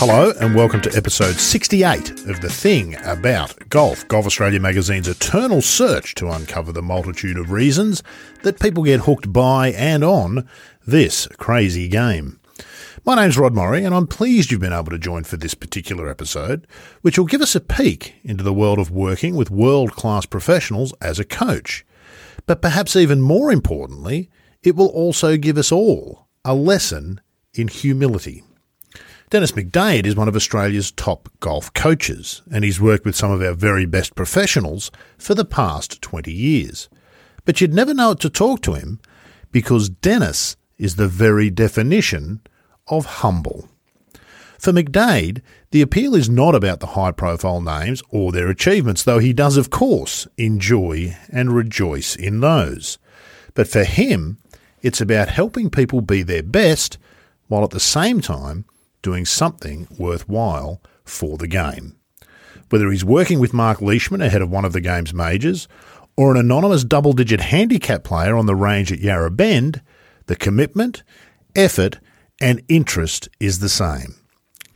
Hello, and welcome to episode 68 of The Thing About Golf, Golf Australia magazine's eternal search to uncover the multitude of reasons that people get hooked by and on this crazy game. My name's Rod Morri, and I'm pleased you've been able to join for this particular episode, which will give us a peek into the world of working with world class professionals as a coach. But perhaps even more importantly, it will also give us all a lesson in humility. Dennis McDade is one of Australia's top golf coaches, and he's worked with some of our very best professionals for the past 20 years. But you'd never know it to talk to him because Dennis is the very definition of humble. For McDade, the appeal is not about the high profile names or their achievements, though he does, of course, enjoy and rejoice in those. But for him, it's about helping people be their best while at the same time doing something worthwhile for the game. Whether he's working with Mark Leishman ahead of one of the game's majors, or an anonymous double digit handicap player on the range at Yarra Bend, the commitment, effort, and interest is the same.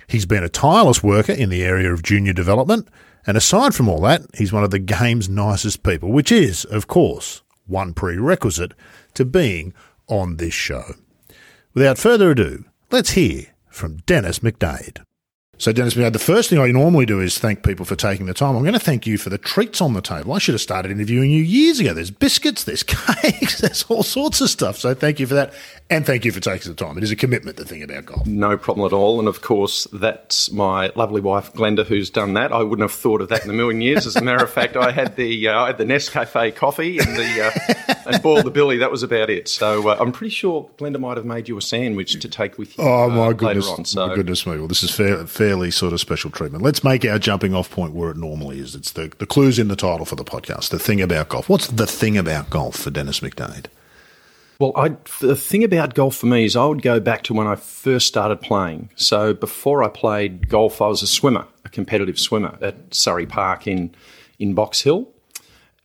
He's been a tireless worker in the area of junior development, and aside from all that, he's one of the game's nicest people, which is, of course, one prerequisite to being on this show. Without further ado, let's hear from Dennis McDade. So, Dennis the first thing I normally do is thank people for taking the time. I'm going to thank you for the treats on the table. I should have started interviewing you years ago. There's biscuits, there's cakes, there's all sorts of stuff. So, thank you for that. And thank you for taking the time. It is a commitment, the thing about golf. No problem at all. And of course, that's my lovely wife, Glenda, who's done that. I wouldn't have thought of that in a million years. As a matter of fact, I had the uh, I had the Nescafe coffee and the uh, and boiled the billy. That was about it. So uh, I'm pretty sure Glenda might have made you a sandwich to take with you. Oh my uh, goodness! Later on. So My goodness me! Well, this is fair, fairly sort of special treatment. Let's make our jumping off point where it normally is. It's the the clues in the title for the podcast. The thing about golf. What's the thing about golf for Dennis McDade? Well, I, the thing about golf for me is I would go back to when I first started playing. So before I played golf, I was a swimmer, a competitive swimmer at Surrey Park in in Box Hill.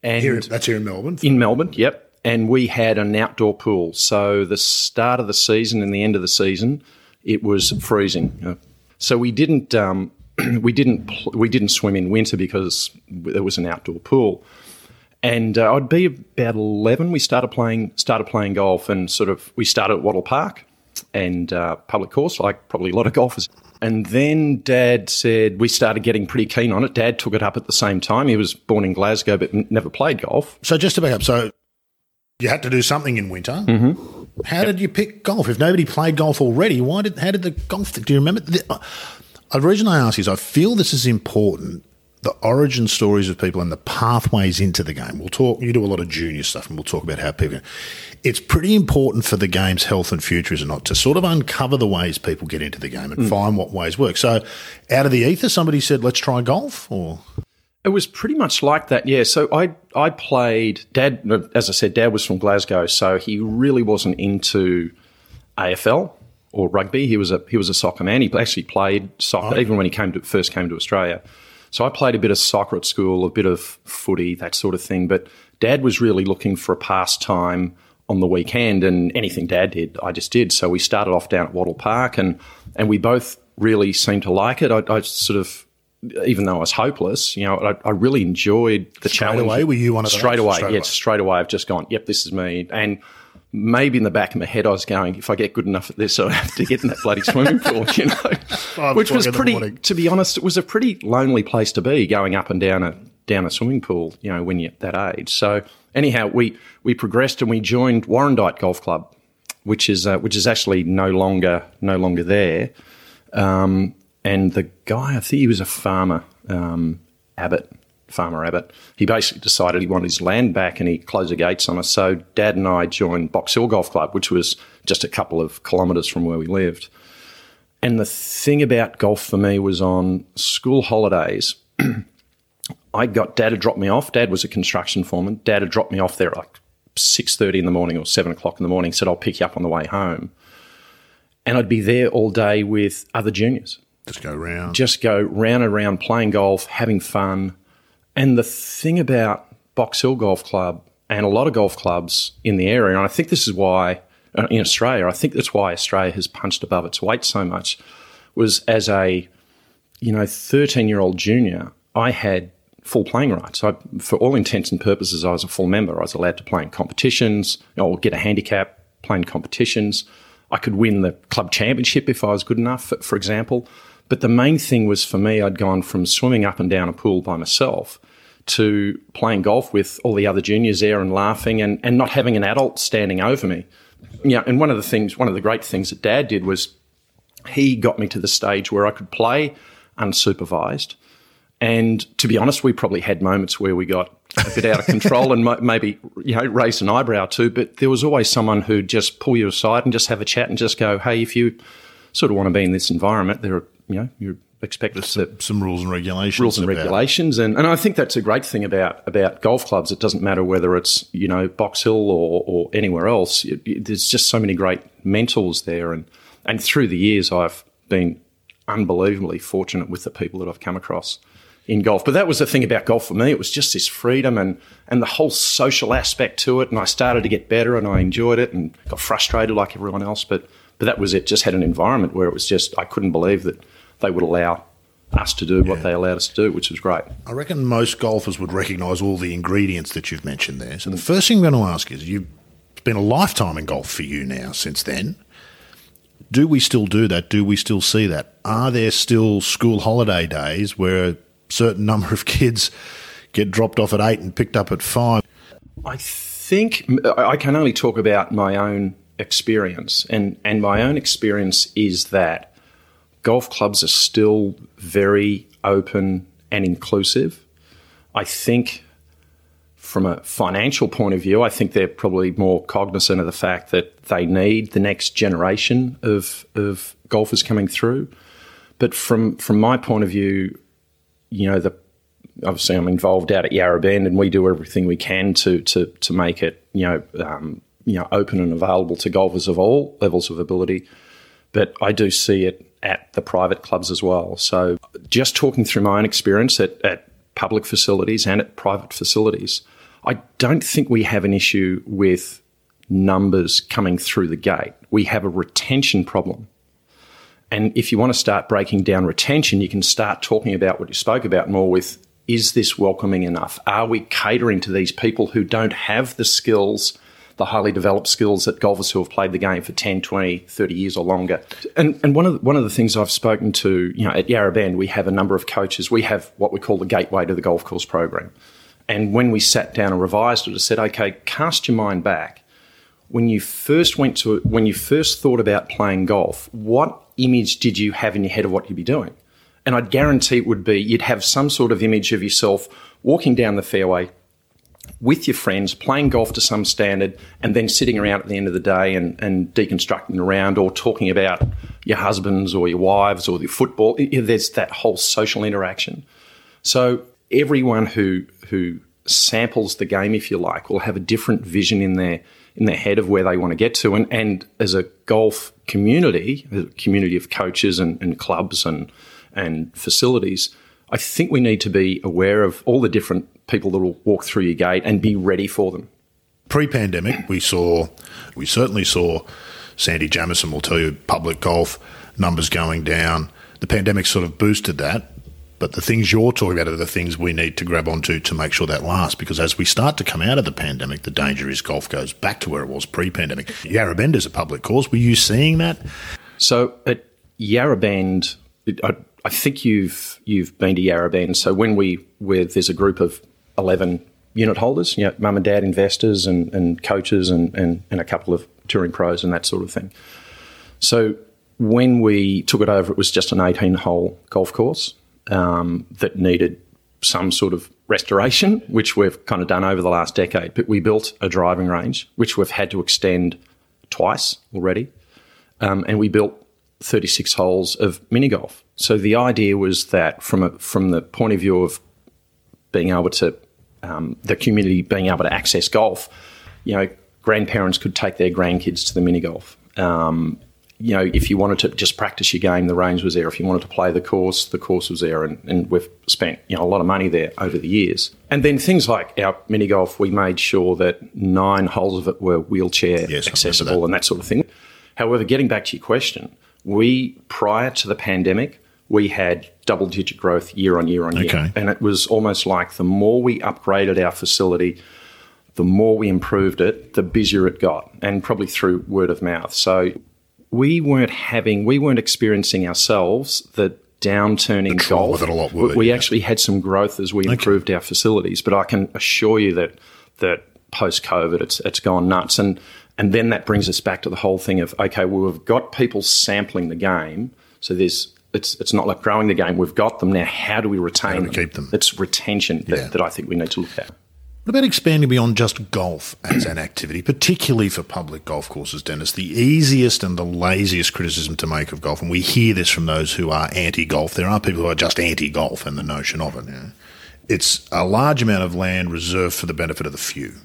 And Here, that's here in Melbourne. in Melbourne, yep. And we had an outdoor pool. So the start of the season and the end of the season, it was freezing. Uh, So we didn't um, we didn't pl- we didn't swim in winter because there was an outdoor pool. And uh, I'd be about eleven. We started playing started playing golf, and sort of we started at Wattle Park and uh, public course, like probably a lot of golfers. And then Dad said we started getting pretty keen on it. Dad took it up at the same time. He was born in Glasgow, but never played golf. So just to back up, so you had to do something in winter. Mm-hmm. How did you pick golf? If nobody played golf already, why did how did the golf? Do you remember? The, uh, the reason I ask is I feel this is important. The origin stories of people and the pathways into the game. We'll talk. You do a lot of junior stuff, and we'll talk about how people. It's pretty important for the game's health and future, is it not, to sort of uncover the ways people get into the game and find what ways work. So, out of the ether, somebody said, "Let's try golf," or It was pretty much like that, yeah. So I I played. Dad, as I said, Dad was from Glasgow, so he really wasn't into AFL or rugby. He was a he was a soccer man. He actually played soccer even when he came to first came to Australia. So I played a bit of soccer at school, a bit of footy, that sort of thing. But Dad was really looking for a pastime on the weekend, and anything Dad did, I just did. So we started off down at Wattle Park, and and we both really seemed to like it. I, I sort of even though I was hopeless, you know, I, I really enjoyed the challenge. Straight away, were you one of those? Straight away, Straight yeah, away. straight away. I've just gone, yep, this is me. And maybe in the back of my head, I was going, if I get good enough at this, I have to get in that bloody swimming pool, you know, which was pretty. To be honest, it was a pretty lonely place to be, going up and down a down a swimming pool, you know, when you're that age. So anyhow, we we progressed and we joined Warrandyte Golf Club, which is uh, which is actually no longer no longer there. Um, and the guy, I think he was a farmer, um, Abbott, Farmer Abbott. He basically decided he wanted his land back and he closed the gates on us. So Dad and I joined Box Hill Golf Club, which was just a couple of kilometres from where we lived. And the thing about golf for me was on school holidays. I got Dad to drop me off. Dad was a construction foreman. Dad had dropped me off there at like six thirty in the morning or seven o'clock in the morning. Said I'll pick you up on the way home, and I'd be there all day with other juniors just go round? just go round and round playing golf, having fun. And the thing about Box Hill Golf Club and a lot of golf clubs in the area, and I think this is why uh, in Australia, I think that's why Australia has punched above its weight so much, was as a you know 13 year old junior, I had full playing rights. I, for all intents and purposes, I was a full member. I was allowed to play in competitions, or get a handicap, play in competitions. I could win the club championship if I was good enough, for example. But the main thing was for me, I'd gone from swimming up and down a pool by myself to playing golf with all the other juniors there and laughing and, and not having an adult standing over me. Yeah, and one of the things, one of the great things that Dad did was he got me to the stage where I could play unsupervised. And to be honest, we probably had moments where we got a bit out of control and maybe you know raised an eyebrow too. But there was always someone who'd just pull you aside and just have a chat and just go, "Hey, if you sort of want to be in this environment, there are you know you're expected some, some rules and regulations. Rules and regulations, and, and I think that's a great thing about about golf clubs. It doesn't matter whether it's you know Box Hill or, or anywhere else. It, it, there's just so many great mentors there, and and through the years, I've been unbelievably fortunate with the people that I've come across in golf. But that was the thing about golf for me. It was just this freedom and, and the whole social aspect to it. And I started to get better and I enjoyed it and got frustrated like everyone else. But, but that was it. Just had an environment where it was just, I couldn't believe that they would allow us to do what they allowed us to do, which was great. I reckon most golfers would recognise all the ingredients that you've mentioned there. So the first thing I'm going to ask is you've been a lifetime in golf for you now since then. Do we still do that? Do we still see that? Are there still school holiday days where a certain number of kids get dropped off at eight and picked up at five? I think I can only talk about my own experience, and, and my own experience is that golf clubs are still very open and inclusive. I think from a financial point of view, I think they're probably more cognizant of the fact that they need the next generation of, of golfers coming through. But from from my point of view, you know, the obviously I'm involved out at Yarra Bend, and we do everything we can to to to make it you know um, you know open and available to golfers of all levels of ability. But I do see it at the private clubs as well. So just talking through my own experience at, at public facilities and at private facilities, I don't think we have an issue with numbers coming through the gate. We have a retention problem. And if you want to start breaking down retention, you can start talking about what you spoke about more with is this welcoming enough? Are we catering to these people who don't have the skills the highly developed skills that golfers who have played the game for 10, 20, 30 years or longer. And, and one, of the, one of the things I've spoken to, you know, at Yarra Bend, we have a number of coaches. We have what we call the Gateway to the Golf Course program. And when we sat down and revised it, I said, okay, cast your mind back. When you first went to, when you first thought about playing golf, what image did you have in your head of what you'd be doing? And I'd guarantee it would be you'd have some sort of image of yourself walking down the fairway, with your friends, playing golf to some standard, and then sitting around at the end of the day and, and deconstructing around or talking about your husbands or your wives or your football. There's that whole social interaction. So everyone who who samples the game, if you like, will have a different vision in their in their head of where they want to get to. And, and as a golf community, a community of coaches and, and clubs and and facilities, I think we need to be aware of all the different people that will walk through your gate and be ready for them. Pre-pandemic, we saw, we certainly saw Sandy Jamieson will tell you public golf numbers going down. The pandemic sort of boosted that, but the things you're talking about are the things we need to grab onto to make sure that lasts. Because as we start to come out of the pandemic, the danger is golf goes back to where it was pre-pandemic. Yarra Bend is a public course. Were you seeing that? So at Yarra Bend, I, I think you've you've been to Yarra Bend. So when we where there's a group of 11 unit holders, you know, mum and dad investors and, and coaches and, and, and a couple of touring pros and that sort of thing. So when we took it over, it was just an 18 hole golf course um, that needed some sort of restoration, which we've kind of done over the last decade. But we built a driving range, which we've had to extend twice already. Um, and we built 36 holes of mini golf. So the idea was that from a, from the point of view of being able to um, the community being able to access golf, you know, grandparents could take their grandkids to the mini golf. Um, you know, if you wanted to just practice your game, the range was there. If you wanted to play the course, the course was there, and, and we've spent you know a lot of money there over the years. And then things like our mini golf, we made sure that nine holes of it were wheelchair yes, accessible that. and that sort of thing. However, getting back to your question, we prior to the pandemic, we had double digit growth year on year on year. Okay. And it was almost like the more we upgraded our facility, the more we improved it, the busier it got, and probably through word of mouth. So we weren't having, we weren't experiencing ourselves the downturn in golf. that a lot We- were, we yeah. actually had some growth as we improved our facilities, but I can assure you that that post COVID, it's it's gone nuts, and and then that brings us back to the whole thing of okay, well we've got people sampling the game, so there's. It's, it's not like growing the game. We've got them now. How do we retain we keep them? It's retention that, Yeah. that I think we need to look at. What about expanding beyond just golf as an activity, particularly for public golf courses, Dennis? The easiest and the laziest criticism to make of golf, and we hear this from those who are anti golf, there are people who are just anti golf and the notion of it. you know. It's a large amount of land reserved for the benefit of the few.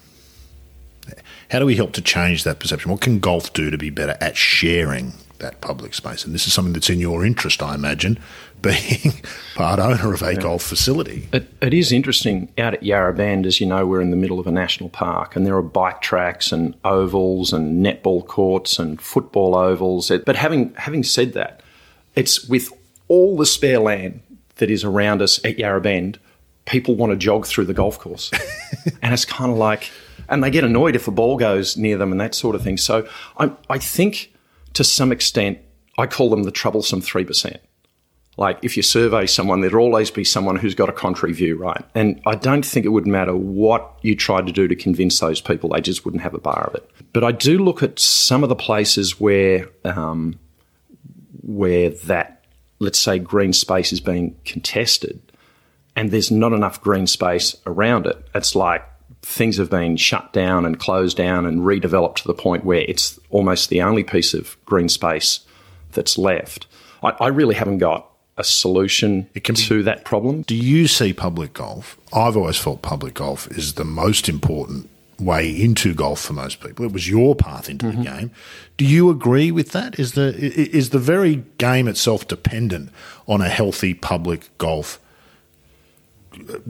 How do we help to change that perception? What can golf do to be better at sharing that public space? And this is something that's in your interest, I imagine, being part owner of a golf facility. It, it is interesting out at Yarra Bend, as you know, we're in the middle of a national park, and there are bike tracks and ovals and netball courts and football ovals. But having having said that, it's with all the spare land that is around us at Yarra Bend, people want to jog through the golf course, and it's kind of like, and they get annoyed if a ball goes near them and that sort of thing. So I, I think to some extent, I call them the troublesome three percent. Like if you survey someone, there'd always be someone who's got a contrary view, right? And I don't think it would matter what you tried to do to convince those people; they just wouldn't have a bar of it. But I do look at some of the places where um, where that, let's say, green space is being contested, and there's not enough green space around it. It's like things have been shut down and closed down and redeveloped to the point where it's almost the only piece of green space that's left. I, I really haven't got a solution can be- to that problem. Do you see public golf? I've always felt public golf is the most important way into golf for most people. It was your path into the mm-hmm. game. Do you agree with that? Is the is the very game itself dependent on a healthy public golf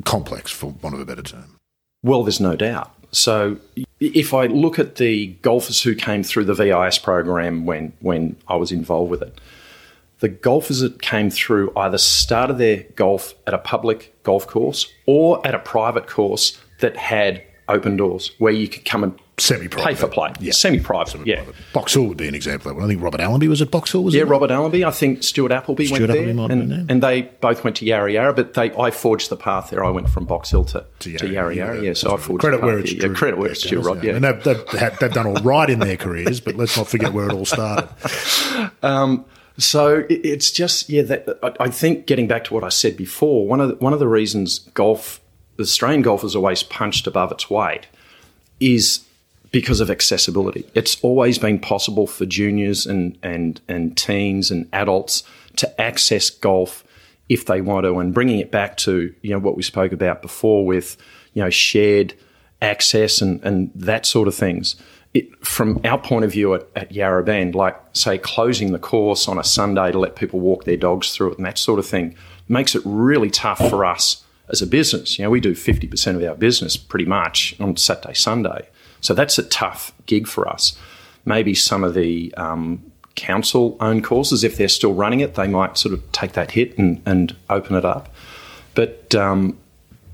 complex, for want of a better term? Well, there's no doubt. So if I look at the golfers who came through the VIS program when, when I was involved with it, the golfers that came through either started their golf at a public golf course or at a private course that had open doors where you could come and Semi-private. pay for play. Yeah. Semi-private, yeah. Box Hill would be an example of that one. I think Robert Allenby was at Box Hill, was it? Yeah? Robert Allenby. I think Stuart Appleby Stuart went Appleby there, might have and, there. and they both went to Yarra Yarra. But they, I forged the path there. I went from Box Hill to, to, Yarra Yarra. Yeah, so I forged Credit where it's due. Yeah, credit where it's due, Rod. Yeah. And they've, they've, they've done all right in their careers, but let's not forget where it all started. Um, so it- it's just yeah. That I- I think getting back to what I said before, one of the, one of the reasons golf, the Australian golf has always punched above its weight, is because of accessibility. It's always been possible for juniors and and and teens and adults to access golf if they want to, and bringing it back to you know what we spoke about before with you know shared access and and that sort of things. It, from our point of view at, at Yarra Bend, like say closing the course on a Sunday to let people walk their dogs through it and that sort of thing, makes it really tough for us as a business. You know, we do fifty percent of our business pretty much on Saturday, Sunday, so that's a tough gig for us. Maybe some of the um, council-owned courses, if they're still running it, they might sort of take that hit and, and open it up. But um,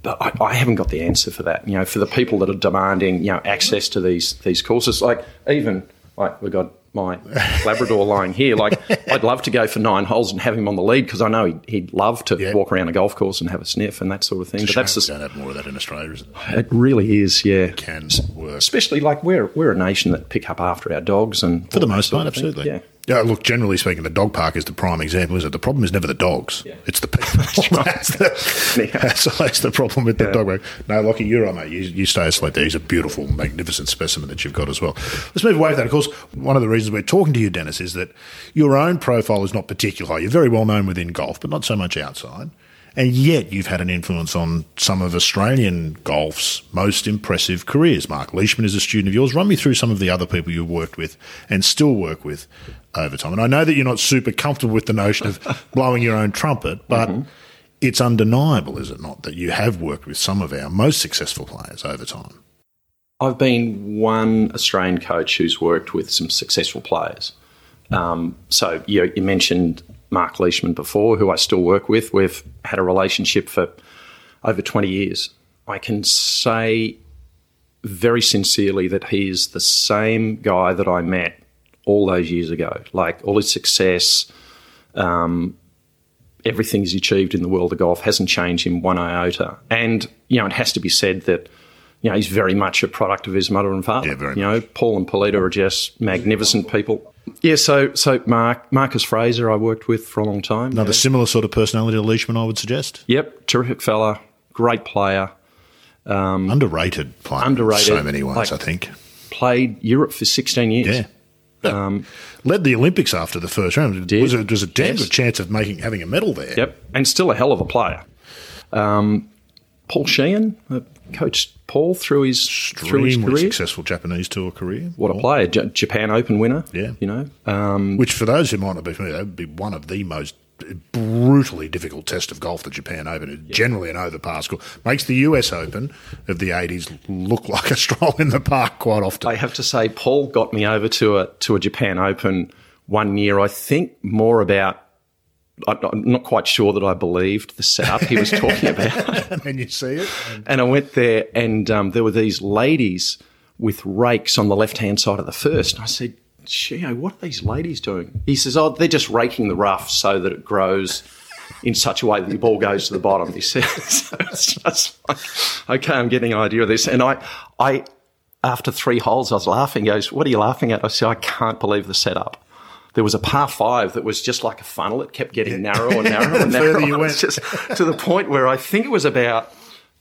but I, I haven't got the answer for that. You know, for the people that are demanding, you know, access to these these courses, like even like we've got my Labrador lying here. Like I'd love to go for nine holes and have him on the lead because I know he'd, he'd love to Yeah. walk around a golf course and have a sniff and that sort of thing. But that's just don't have more of that in Australia, is it? it really is, yeah. It Can work. Especially like we're we're a nation that pick up after our dogs and For the most part, absolutely. Yeah. Yeah, look, generally speaking, the dog park is the prime example, isn't it? The problem is never the dogs. It's the people. that's, the, Yeah. that's always the problem with the dog park. No, Lockie, you're right, mate. You, you stay asleep there. He's a beautiful, magnificent specimen that you've got as well. Let's move away from that. Of course, one of the reasons we're talking to you, Dennis, is that your own profile is not particular high. You're very well known within golf, but not so much outside. And yet you've had an influence on some of Australian golf's most impressive careers. Mark Leishman is a student of yours. Run me through some of the other people you've worked with and still work with over time. And I know that you're not super comfortable with the notion of blowing your own trumpet, but it's undeniable, is it not, that you have worked with some of our most successful players over time? I've been one Australian coach who's worked with some successful players. Um, so you, you mentioned Mark Leishman before, who I still work with. We've had a relationship for over 20 years. I can say very sincerely that he is the same guy that I met all those years ago. Like all his success, um, everything he's achieved in the world of golf hasn't changed him one iota. And, you know, it has to be said that, you know, he's very much a product of his mother and father. Yeah, very you know, Paul and Polita are just magnificent people. Yeah, so so Mark Marcus Fraser I worked with for a long time. Another Yeah. similar sort of personality to Leishman, I would suggest. Yep, terrific fella, great player. Underrated player. Underrated, So many ways, like- I think. Played Europe for 16 years. Yeah. Led the Olympics after the first round. Did. Was a, was a damn Yes. good chance of making having a medal there. Yep, and still a hell of a player. Um, Paul Sheehan coached Paul through his through his Extremely career. successful Japanese tour career. What a player! J- Japan Open winner. Yeah. you know. Um, Which, for those who might not be familiar, that would be one of the most brutally difficult tests of golf, the Japan Open. It's generally an overpass score. Makes the US Open of the 80s look like a stroll in the park quite often. I have to say, Paul got me over to a to a Japan Open one year. I think more about. I'm not quite sure that I believed the setup he was talking about. and you see it. and- And I went there, and um, there were these ladies with rakes on the left hand side of the first. And I said, Gio, what are these ladies doing? He says, Oh, they're just raking the rough so that it grows in such a way that the ball goes to the bottom. He said, so it's just like, okay, I'm getting an idea of this. And I, I, after three holes, I was laughing. He goes, What are you laughing at? I said, I can't believe the setup. There was a par five that was just like a funnel. It kept getting narrower and narrower and narrower. you went. just to the point where I think it was about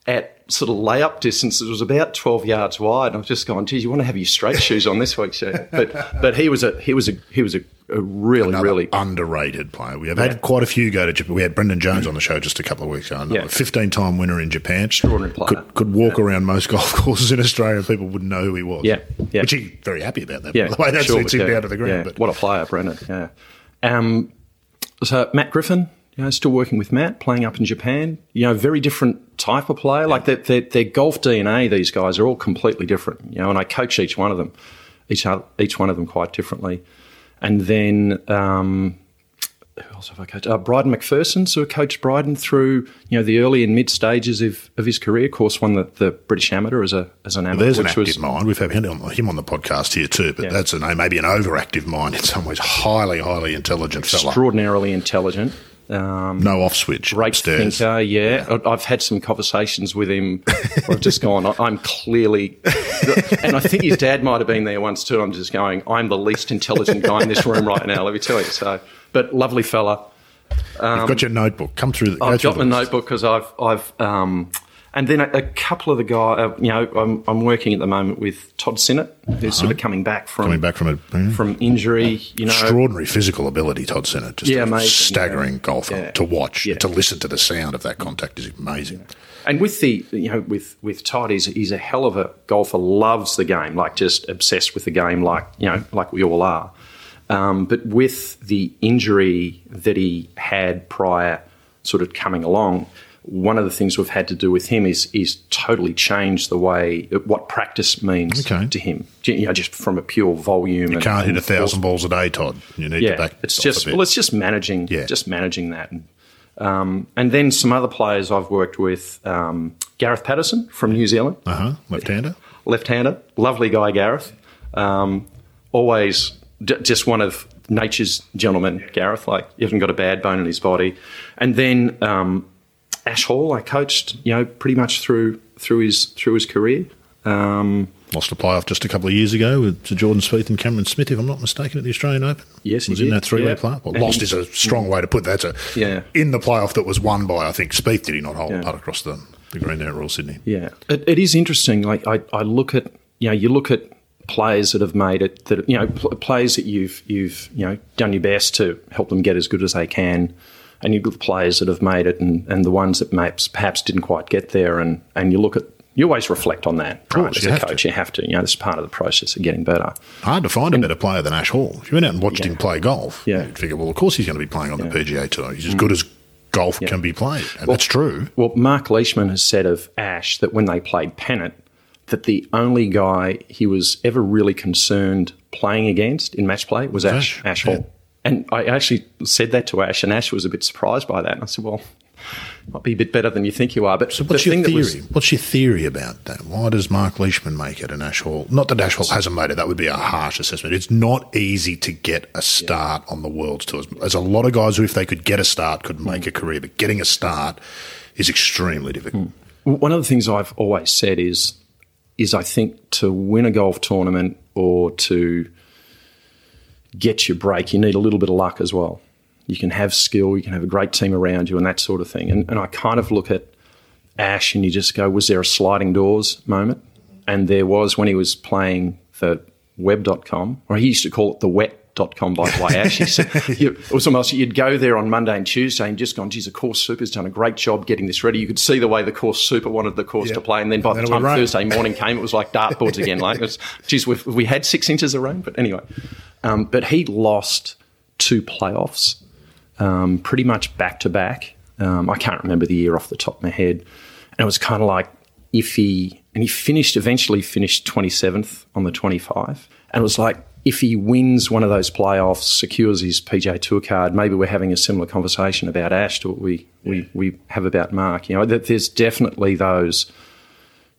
at sort of layup distance. It was about twelve yards wide. And I was just going, "Geez, you want to have your straight shoes on this week, Shane?" But but he was a he was a he was a, a really Another really underrated player. We have had quite a few go to Japan. We had Brendan Jones on the show just a couple of weeks ago. Yeah. A 15 time winner in Japan. Extraordinary player. Could, could walk around most golf courses in Australia and people wouldn't know who he was. Yeah, yeah. Which he's very happy about that, yeah. by the way. That sure, suits him yeah, down to the ground. yeah. But what a player, Brendan. Yeah. Um, so Matt Griffin, you know, still working with Matt, playing up in Japan. You know, very different type of player. Like their, their, their golf DNA, these guys are all completely different. You know, and I coach each one of them, each oth- each one of them quite differently. And then um, who else have I coached? Uh, Bryden Macpherson. So I coached Bryden through you know the early and mid stages of, of his career. Of course, won the, the British Amateur as a as an amateur. there's an active was, mind. We've had him on, him on the podcast here too, but Yeah. that's a name, maybe an overactive mind in some ways. Highly, highly intelligent fella. extraordinarily intelligent. Um, No off switch. great upstairs. thinker. Yeah, I- I've had some conversations with him. I've just gone. "I- I'm clearly, and I think his dad might have been there once too. I'm just going. I'm the least intelligent guy in this room right now. Let me tell you. So, but lovely fella. You've got your notebook. Come through. The, I've got my the list. notebook because I've I've um, and then a, a couple of the guys. Uh, you know, I'm I'm working at the moment with Todd Sinnott, who's sort of coming back from Uh-huh. Coming back from a mm, from injury. You know, extraordinary physical ability, Todd Sinnott. Just Yeah, a amazing, staggering yeah. golfer Yeah. to watch, Yeah. to listen to the sound of that contact is amazing. And with the you know with with Todd, he's he's a hell of a golfer. Loves the game, like just obsessed with the game, like you know, like we all are. Um, but with the injury that he had prior, sort of coming along, one of the things we've had to do with him is is totally change the way what practice means Okay. to him. You know, just from a pure volume. You and, can't hit a thousand balls a day, Todd. You need yeah, to back it's just well, it's just managing, Yeah. just managing that, and um, and then some other players I've worked with, um, Gareth Patterson from New Zealand, uh-huh. Left-hander. left-hander, lovely guy, Gareth. Um, always d- just one of nature's gentlemen, Gareth. Like he hasn't got a bad bone in his body. And then um, Ash Hall, I coached, you know, pretty much through through his through his career. Um, Lost a playoff just a couple of years ago with to Jordan Spieth and Cameron Smith, if I'm not mistaken, at the Australian Open. Yes, he was in that three-way Yeah. playoff. Well, lost is a strong way to put that. A, Yeah. in the playoff that was won by I think Spieth did he not hold Yeah. putt across the, the green there at Royal Sydney. Yeah, it, it is interesting. Like I, I look at you know you look at players that have made it that you know pl- players that you've you've you know done your best to help them get as good as they can, and you look at players that have made it and, and the ones that perhaps perhaps didn't quite get there, and and you look at you always reflect on that. course. As a have to. coach, you have to. You know, this is part of the process of getting better. Hard to find a better player than Ash Hall. If you went out and watched him play golf, Yeah. you'd figure, well, of course he's going to be playing on the PGA Tour. He's as mm. good as golf can be played. And that's true. Well, Mark Leishman has said of Ash that when they played pennant, that the only guy he was ever really concerned playing against in match play was Ash, Ash, Ash yeah. Hall. And I actually said that to Ash, and Ash was a bit surprised by that. And I said, well, might be a bit better than you think you are. But What's the your theory? was What's your theory about that? Why does Mark Leishman make it and Ash Hall? Not that Ash Hall hasn't made it. That would be a harsh assessment. It's not easy to get a start on the World's Tours. There's a lot of guys who, if they could get a start, could make a career. But getting a start is extremely difficult. Hmm. One of the things I've always said is, is I think to win a golf tournament or to get your break, you need a little bit of luck as well. You can have skill, you can have a great team around you, and that sort of thing. And, and I kind of look at Ash and you just go, was there a sliding doors moment? And there was when he was playing for web.com, or he used to call it the wet.com, by the way, Ash. He said, you, it was almost, you'd go there on Monday and Tuesday and just gone, geez, the course super's done a great job getting this ready. You could see the way the course super wanted the course Yep. to play. And then by Then the time. Thursday morning came, it was like dartboards again. Like, it's, geez, we've, we had six inches of rain, but anyway. Um, but he lost two playoffs um, pretty much back to back. I can't remember the year off the top of my head. And it was kind of like if he, and he finished, eventually finished 27th on the 25. And it was like if he wins one of those playoffs, secures his PGA Tour card, maybe we're having a similar conversation about Ash to what we, we, we have about Mark. You know, that there's definitely those,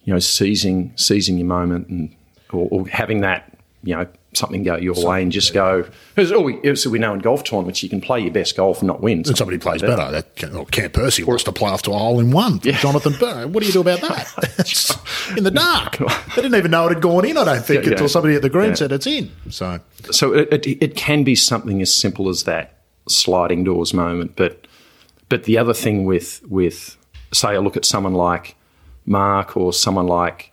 you know, seizing, seizing your moment and, or, or having that, you know, something go your way and just go. Because all we, so we know in golf tournaments you can play your best golf and not win. And somebody plays better. That, well, Cam Percy lost a playoff to a hole in one. Jonathan Byrd. What do you do about that? in the dark. They didn't even know it had gone in, I don't think, Yeah, yeah. until somebody at the green Yeah. said it's in. So, so it, it, it can be something as simple as that sliding doors moment. But but the other thing with with say I look at someone like Mark or someone like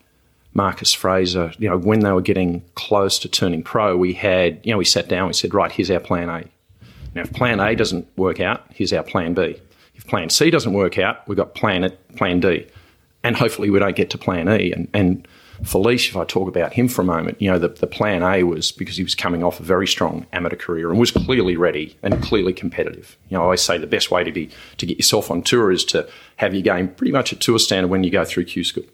Marcus Fraser, you know, when they were getting close to turning pro, we had you know we sat down, we said, right, here's our plan A. Now, if plan A doesn't work out, here's our plan B. If plan C doesn't work out, we've got plan plan D, and hopefully we don't get to plan E. And, and Felice, if I talk about him for a moment, you know, the, the plan A was because he was coming off a very strong amateur career and was clearly ready and clearly competitive. You know, I always say the best way to be to get yourself on tour is to have your game pretty much at tour standard when you go through Q school.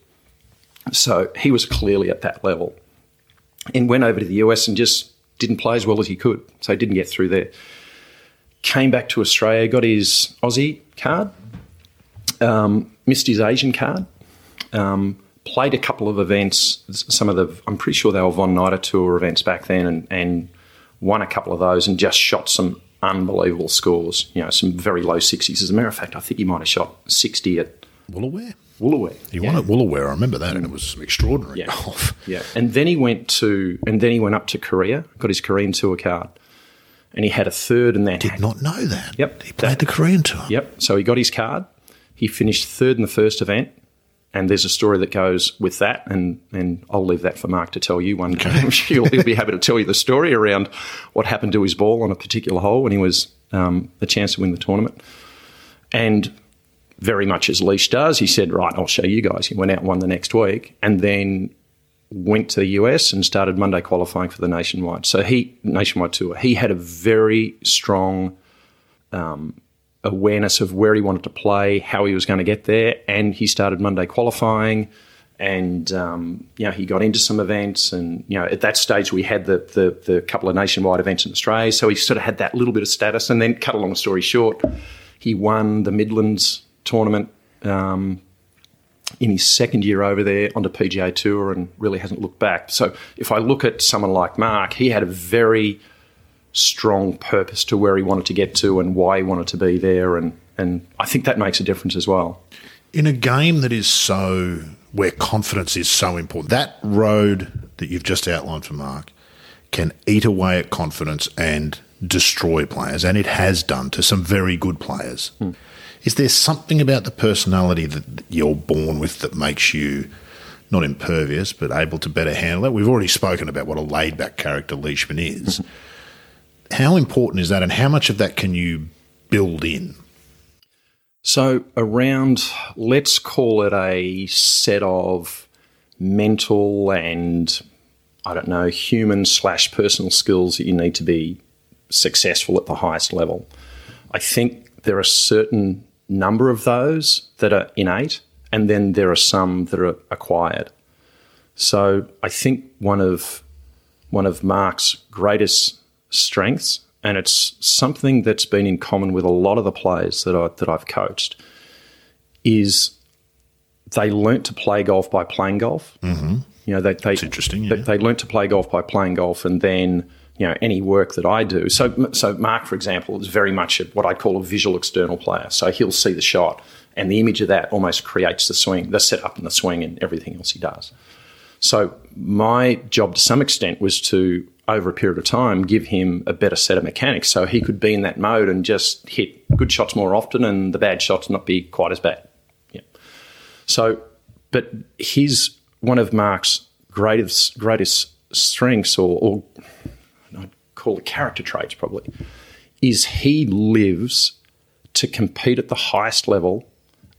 So he was clearly at that level and went over to the US and just didn't play as well as he could. So he didn't get through there. Came back to Australia, got his Aussie card, um, missed his Asian card, um, played a couple of events, some of the, I'm pretty sure they were Von Nida Tour events back then, and, and won a couple of those and just shot some unbelievable scores, you know, some very low 60s. As a matter of fact, I think he might have shot 60 at Woolooware. Woolooware. He won at Woolooware. I remember that, and it was extraordinary Yeah. golf. Yeah, and then he went to, and then he went up to Korea, got his Korean tour card, and he had a third, and then Did not know that. Yep. He played That- the Korean tour. Yep. So he got his card. He finished third in the first event. And there's a story that goes with that, and, and I'll leave that for Mark to tell you one day. I'm sure he'll, he'll be happy to tell you the story around what happened to his ball on a particular hole when he was um, a chance to win the tournament. And very much as Leish does, he said, Right, I'll show you guys. He went out and won the next week, and then went to the US and started Monday qualifying for the nationwide. So he nationwide tour. He had a very strong awareness of where he wanted to play, how he was going to get there, and he started Monday qualifying. And um, you know he got into some events, and you know at that stage we had the, the the couple of nationwide events in Australia, so he sort of had that little bit of status. And then, cut a long story short, he won the Midlands tournament um, in his second year over there on the PGA Tour, and really hasn't looked back. So if I look at someone like Mark, he had a very strong purpose to where he wanted to get to and why he wanted to be there, and and I think that makes a difference as well. In a game that is so, where confidence is so important, that road that you've just outlined for Mark can eat away at confidence and destroy players, and it has done to some very good players. Is there something about the personality that you're born with that makes you not impervious, but able to better handle it? We've already spoken about what a laid back character Leishman is. Mm-hmm. How important is that, and how much of that can you build in? So around, let's call it a set of mental and I don't know human slash personal skills that you need to be successful at the highest level. I think there are certain number of those that are innate, and then there are some that are acquired. So I think one of one of Mark's greatest strengths, and it's something that's been in common with a lot of the players that I that I've coached, is they learnt to play golf by playing golf. Mm-hmm. You know, they, they It's interesting, They, yeah. they learnt to play golf by playing golf, and then you know any work that I do. So, so Mark, for example, is very much a, what I call a visual external player. So he'll see the shot, and the image of that almost creates the swing, the setup and the swing, and everything else he does. So my job, to some extent, was to over a period of time give him a better set of mechanics, so he could be in that mode and just hit good shots more often, and the bad shots not be quite as bad. Yeah. So, but his one of Mark's greatest greatest strengths, or, or call it character traits, probably, is he lives to compete at the highest level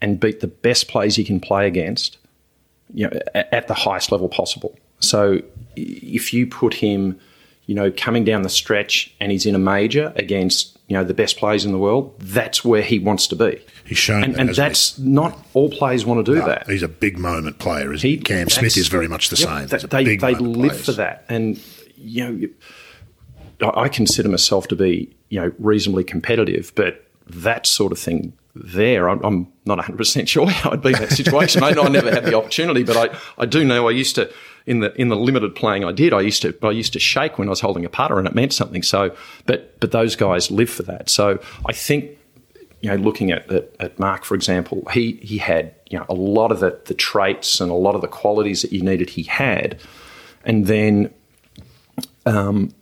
and beat the best players he can play against, you know, at, the highest level possible. So, if you put him, you know, coming down the stretch and he's in a major against you know the best players in the world, that's where he wants to be. He's shown and, that, and hasn't he? that's not all players want to do that. He's a big moment player, isn't he? Cam Smith is very much the Yep, same. that- they they live players. for that, and you know, I consider myself to be you know reasonably competitive, but that sort of thing there, I'm, I'm not 100 percent sure how I'd be in that situation. I, I never had the opportunity, but I, I do know I used to in the in the limited playing I did. I used to I used to shake when I was holding a putter, and it meant something. So, but but those guys live for that. So I think you know, looking at, at, at Mark, for example, he, he had, you know, a lot of the, the traits and a lot of the qualities that you needed, he had. And then um,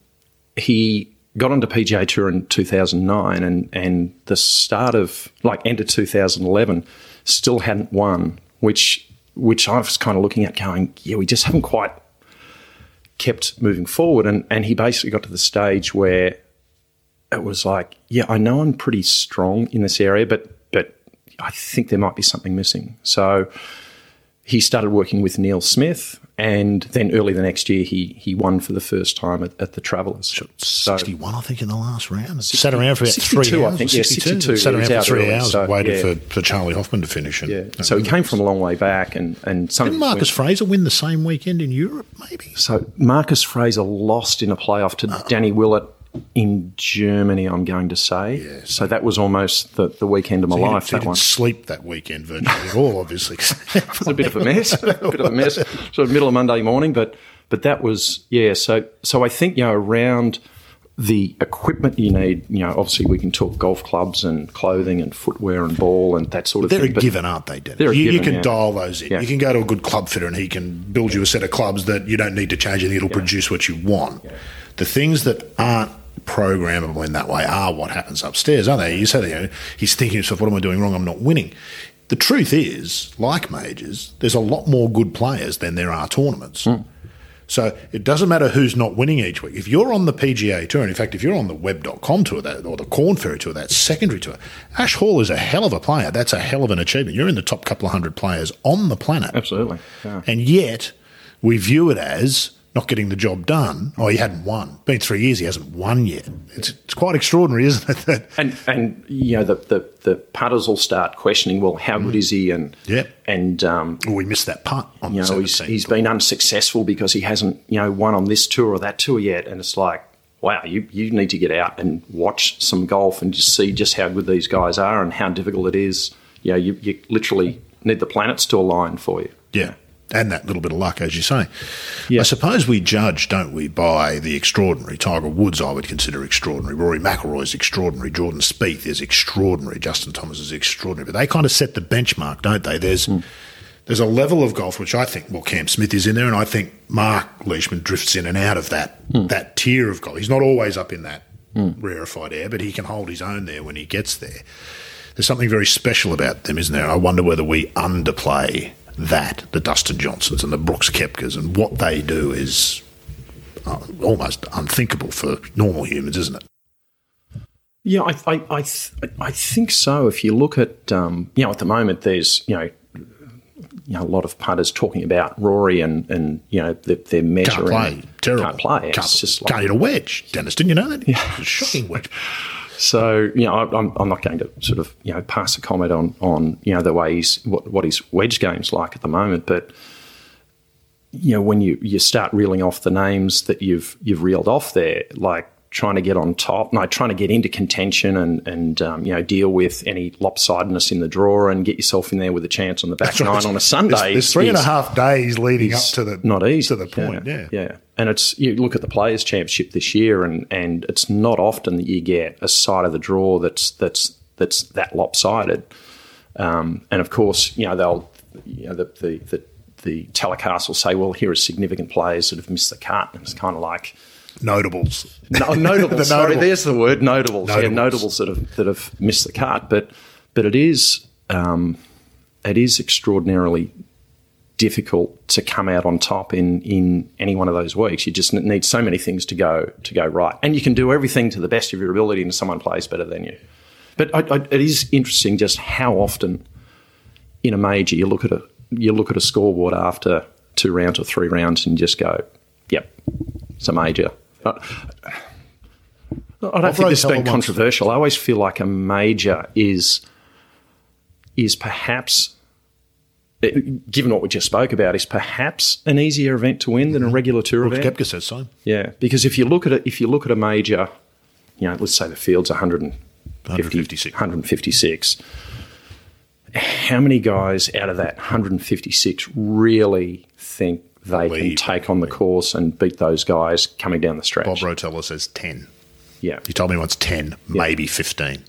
he got onto PGA Tour in 2009 and, and the start of, like, end of 2011, still hadn't won, which, which I was kind of looking at going, yeah, we just haven't quite kept moving forward. And, and he basically got to the stage where it was like, yeah, I know I'm pretty strong in this area, but but I think there might be something missing. So he started working with Neil Smith, and then early the next year, he he won for the first time at, at the Travellers. So 61, I think, in the last round. Sat around for about 62, three I hours. think, yeah, 62, Sat around for three early, hours, so, waited yeah. for, for Charley Hoffman to finish. And, yeah, so he came from a long way back, and and some Didn't Marcus Fraser win the same weekend in Europe, maybe? So Marcus Fraser lost in a playoff to uh-uh. Danny Willett in Germany. I'm going to say. Yes. So that was almost the, the weekend of my didn't- life. he that didn't one. sleep that weekend virtually at all, obviously. It was a bit of a mess, a bit of a mess, sort of middle of Monday morning. But but that was yeah. So so I think you know around the equipment you need. You know, obviously we can talk golf clubs and clothing and footwear and ball and that sort of thing. They're a given, aren't they, Dennis? They're you, you can yeah. dial those in. Yeah. You can go to a good club fitter and he can build you a set of clubs that you don't need to change anything. It'll produce what you want. The things that aren't programmable in that way are what happens upstairs, aren't they? You say, you know, he's thinking to himself, what am I doing wrong? I'm not winning. The truth is, like majors, there's a lot more good players than there are tournaments. Hmm. So it doesn't matter who's not winning each week. If you're on the PGA Tour, and in fact, if you're on the Web.com tour that, or the Korn Ferry tour, that secondary tour, Ash Hall is a hell of a player. That's a hell of an achievement. You're in the top couple of hundred players on the planet. Absolutely. Yeah. And yet, we view it as not getting the job done. Oh, he hadn't won. Been three years, he hasn't won yet. It's, it's quite extraordinary, isn't it? That And and you know the the, the putters will start questioning. Well, how good is he? And Yep. and um, oh, we missed that putt on you the know he's, he's been unsuccessful because he hasn't you know won on this tour or that tour yet. And it's like, wow, you you need to get out and watch some golf and just see just how good these guys are and how difficult it is. You know, you, you literally need the planets to align for you. Yeah. And that little bit of luck, as you say. I suppose we judge, don't we, by the extraordinary. Tiger Woods, I would consider extraordinary. Rory McIlroy's extraordinary. Jordan Spieth is extraordinary. Justin Thomas is extraordinary. But they kind of set the benchmark, don't they? There's hmm. there's a level of golf which I think, well, Cam Smith is in there, and I think Mark Leishman drifts in and out of that hmm. that tier of golf. He's not always up in that hmm. rarefied air, but he can hold his own there when he gets there. There's something very special about them, isn't there? I wonder whether we underplay that, the Dustin Johnsons and the Brooks Koepkas, and what they do is uh, almost unthinkable for normal humans, isn't it? Yeah, I I I, th- I think so. If you look at um, you know at the moment, there's you know. You know, a lot of punters talking about Rory and, and you know they're, they're measuring Can't play. Terrible. can't play. Can't, just like, can't hit a wedge. Dennis, didn't you know that? Yeah. It's a shocking wedge. So you know, I- I'm, I'm not going to sort of you know pass a comment on, on you know the way he's what, what his wedge game's like at the moment, but you know, I, I'm I'm not going to sort of you know pass a comment on, on you know the way he's what, what his wedge game's like at the moment, but you know, I, I'm I'm not going to sort of you know pass a comment on, on you know the way he's what, what his wedge game's like at the moment, but you know, I, I'm I'm not going to sort of you know pass a comment on, on you know the way he's what, what his wedge game's like at the moment, but you know, when you, you start reeling off the names that you've you've reeled off there, like trying to get on top, no, trying to get into contention and and um, you know deal with any lopsidedness in the draw and get yourself in there with a chance on the back nine on a Sunday. There's, there's three and a half days leading up to the not easy to the point. Yeah, yeah, yeah. And it's you look at the Players Championship this year, and and it's not often that you get a side of the draw that's that's that's that lopsided. Um, and of course, you know they'll you know the the, the the telecast will say, well, here are significant players that have missed the cut. And it's kind of like. Notables. No, notables. the sorry, there's the word notables. notables. Yeah, notables that have, that have missed the cut. But, but it is, um, it is extraordinarily difficult to come out on top in, in any one of those weeks. You just need so many things to go to go right, and you can do everything to the best of your ability, and someone plays better than you. But I, I, it is interesting just how often in a major you look at a you look at a scoreboard after two rounds or three rounds and just go, "Yep, it's a major." I don't think this has been controversial. I always feel like a major is is perhaps, given what we just spoke about, is perhaps an easier event to win than a mm-hmm. regular tour Brooks event. Koepka says so. Yeah, because if you look at it, if you look at a major, you know, let's say the field's 150, 156. 156 how many guys out of that 156 really think they can take on the course and beat those guys coming down the stretch? Bob Rotella says 10. Yeah. He told me once 10, yeah. maybe 15.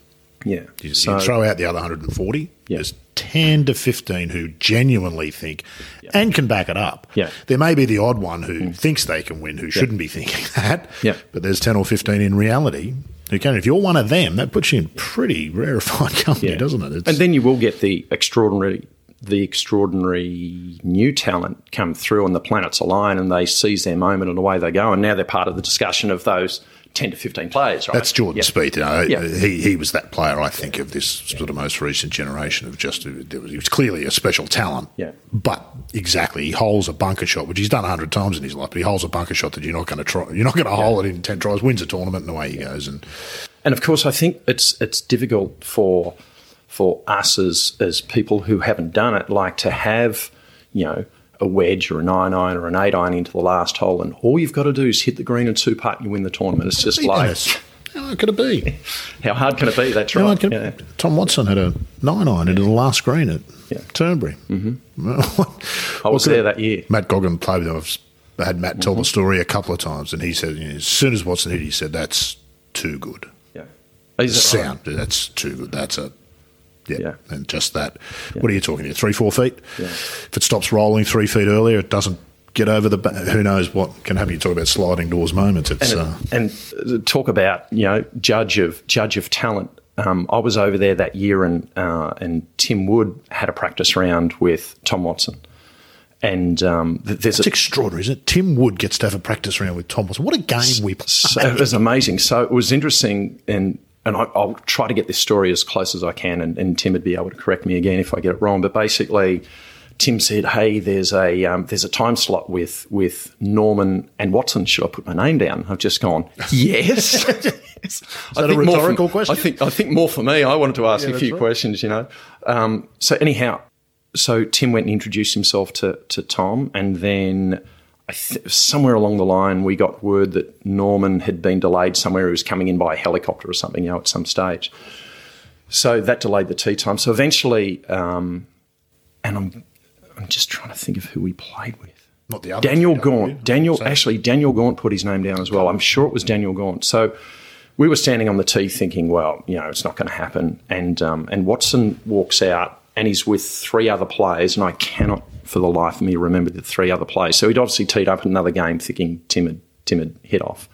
Yeah. You, so, you throw out the other 140, yeah. there's 10 to 15 who genuinely think yeah. and can back it up. Yeah. There may be the odd one who mm. thinks they can win, who yeah. shouldn't be thinking that. Yeah. But there's 10 or 15 in reality who can. If you're one of them, that puts you in pretty rarefied company, doesn't it? It's, and then you will get the extraordinary the extraordinary new talent come through and the planets align and they seize their moment and away they go and now they're part of the discussion of those 10 to 15 players, right? That's Jordan Spieth. You know, he, he was that player, I think, of this sort of most recent generation of just, he was clearly a special talent. Yeah. But exactly, he holds a bunker shot, which he's done 100 times in his life, but he holds a bunker shot that you're not going to try, you're not going to yeah. hold it in 10 tries, wins a tournament, and away he goes. And, and of course, I think it's, it's difficult for, for us as, as people who haven't done it, like to have, you know, a wedge or a nine iron or an eight iron into the last hole, and all you've got to do is hit the green and two putt and you win the tournament. It's just like. How hard could it be? How hard can it be? That's How right. Yeah. Tom Watson had a nine iron into the last green at yeah. Turnberry. Mm-hmm. I was there that year. Matt Goggin played with him. I've had Matt tell mm-hmm. the story a couple of times, and he said, you know, as soon as Watson hit, he said, "That's too good." Yeah, sound. Right? That's too good. That's a yeah, yeah. and just that. Yeah. What are you talking here? Three, four feet. Yeah. If it stops rolling three feet earlier, it doesn't get over the. Who knows what can happen? You talk about sliding doors moments. It's and, uh, and talk about you know judge of judge of talent. Um, I was over there that year, and uh, and Tim Wood had a practice round with Tom Watson. And um, there's It's extraordinary, isn't it? Tim Wood gets to have a practice round with Tom Watson. What a game we played. So it was amazing. So it was interesting, and and I, will try to get this story as close as I can, and, and, Tim would be able to correct me again if I get it wrong. But basically, Tim said, "Hey, there's a um, there's a time slot with with Norman and Watson. Should I put my name down?" I've just gone, "Yes." Is that a rhetorical for, question? I think I think more for me. I wanted to ask yeah, a few right. questions, you know. Um, so anyhow, so Tim went and introduced himself to to Tom, and then th- somewhere along the line, we got word that Norman had been delayed somewhere. He was coming in by a helicopter or something, you know, at some stage. So that delayed the tee time. So eventually, um, and I'm, I'm just trying to think of who we played with. Not the other Daniel Gaunt. Daniel, Same. actually, Daniel Gaunt put his name down as well. I'm sure it was Daniel Gaunt. So we were standing on the tee thinking, well, you know, it's not going to happen. And, um, and Watson walks out and he's with three other players, and I cannot for the life of me remember the three other players. So he'd obviously teed up another game thinking Tim had, Tim had hit off.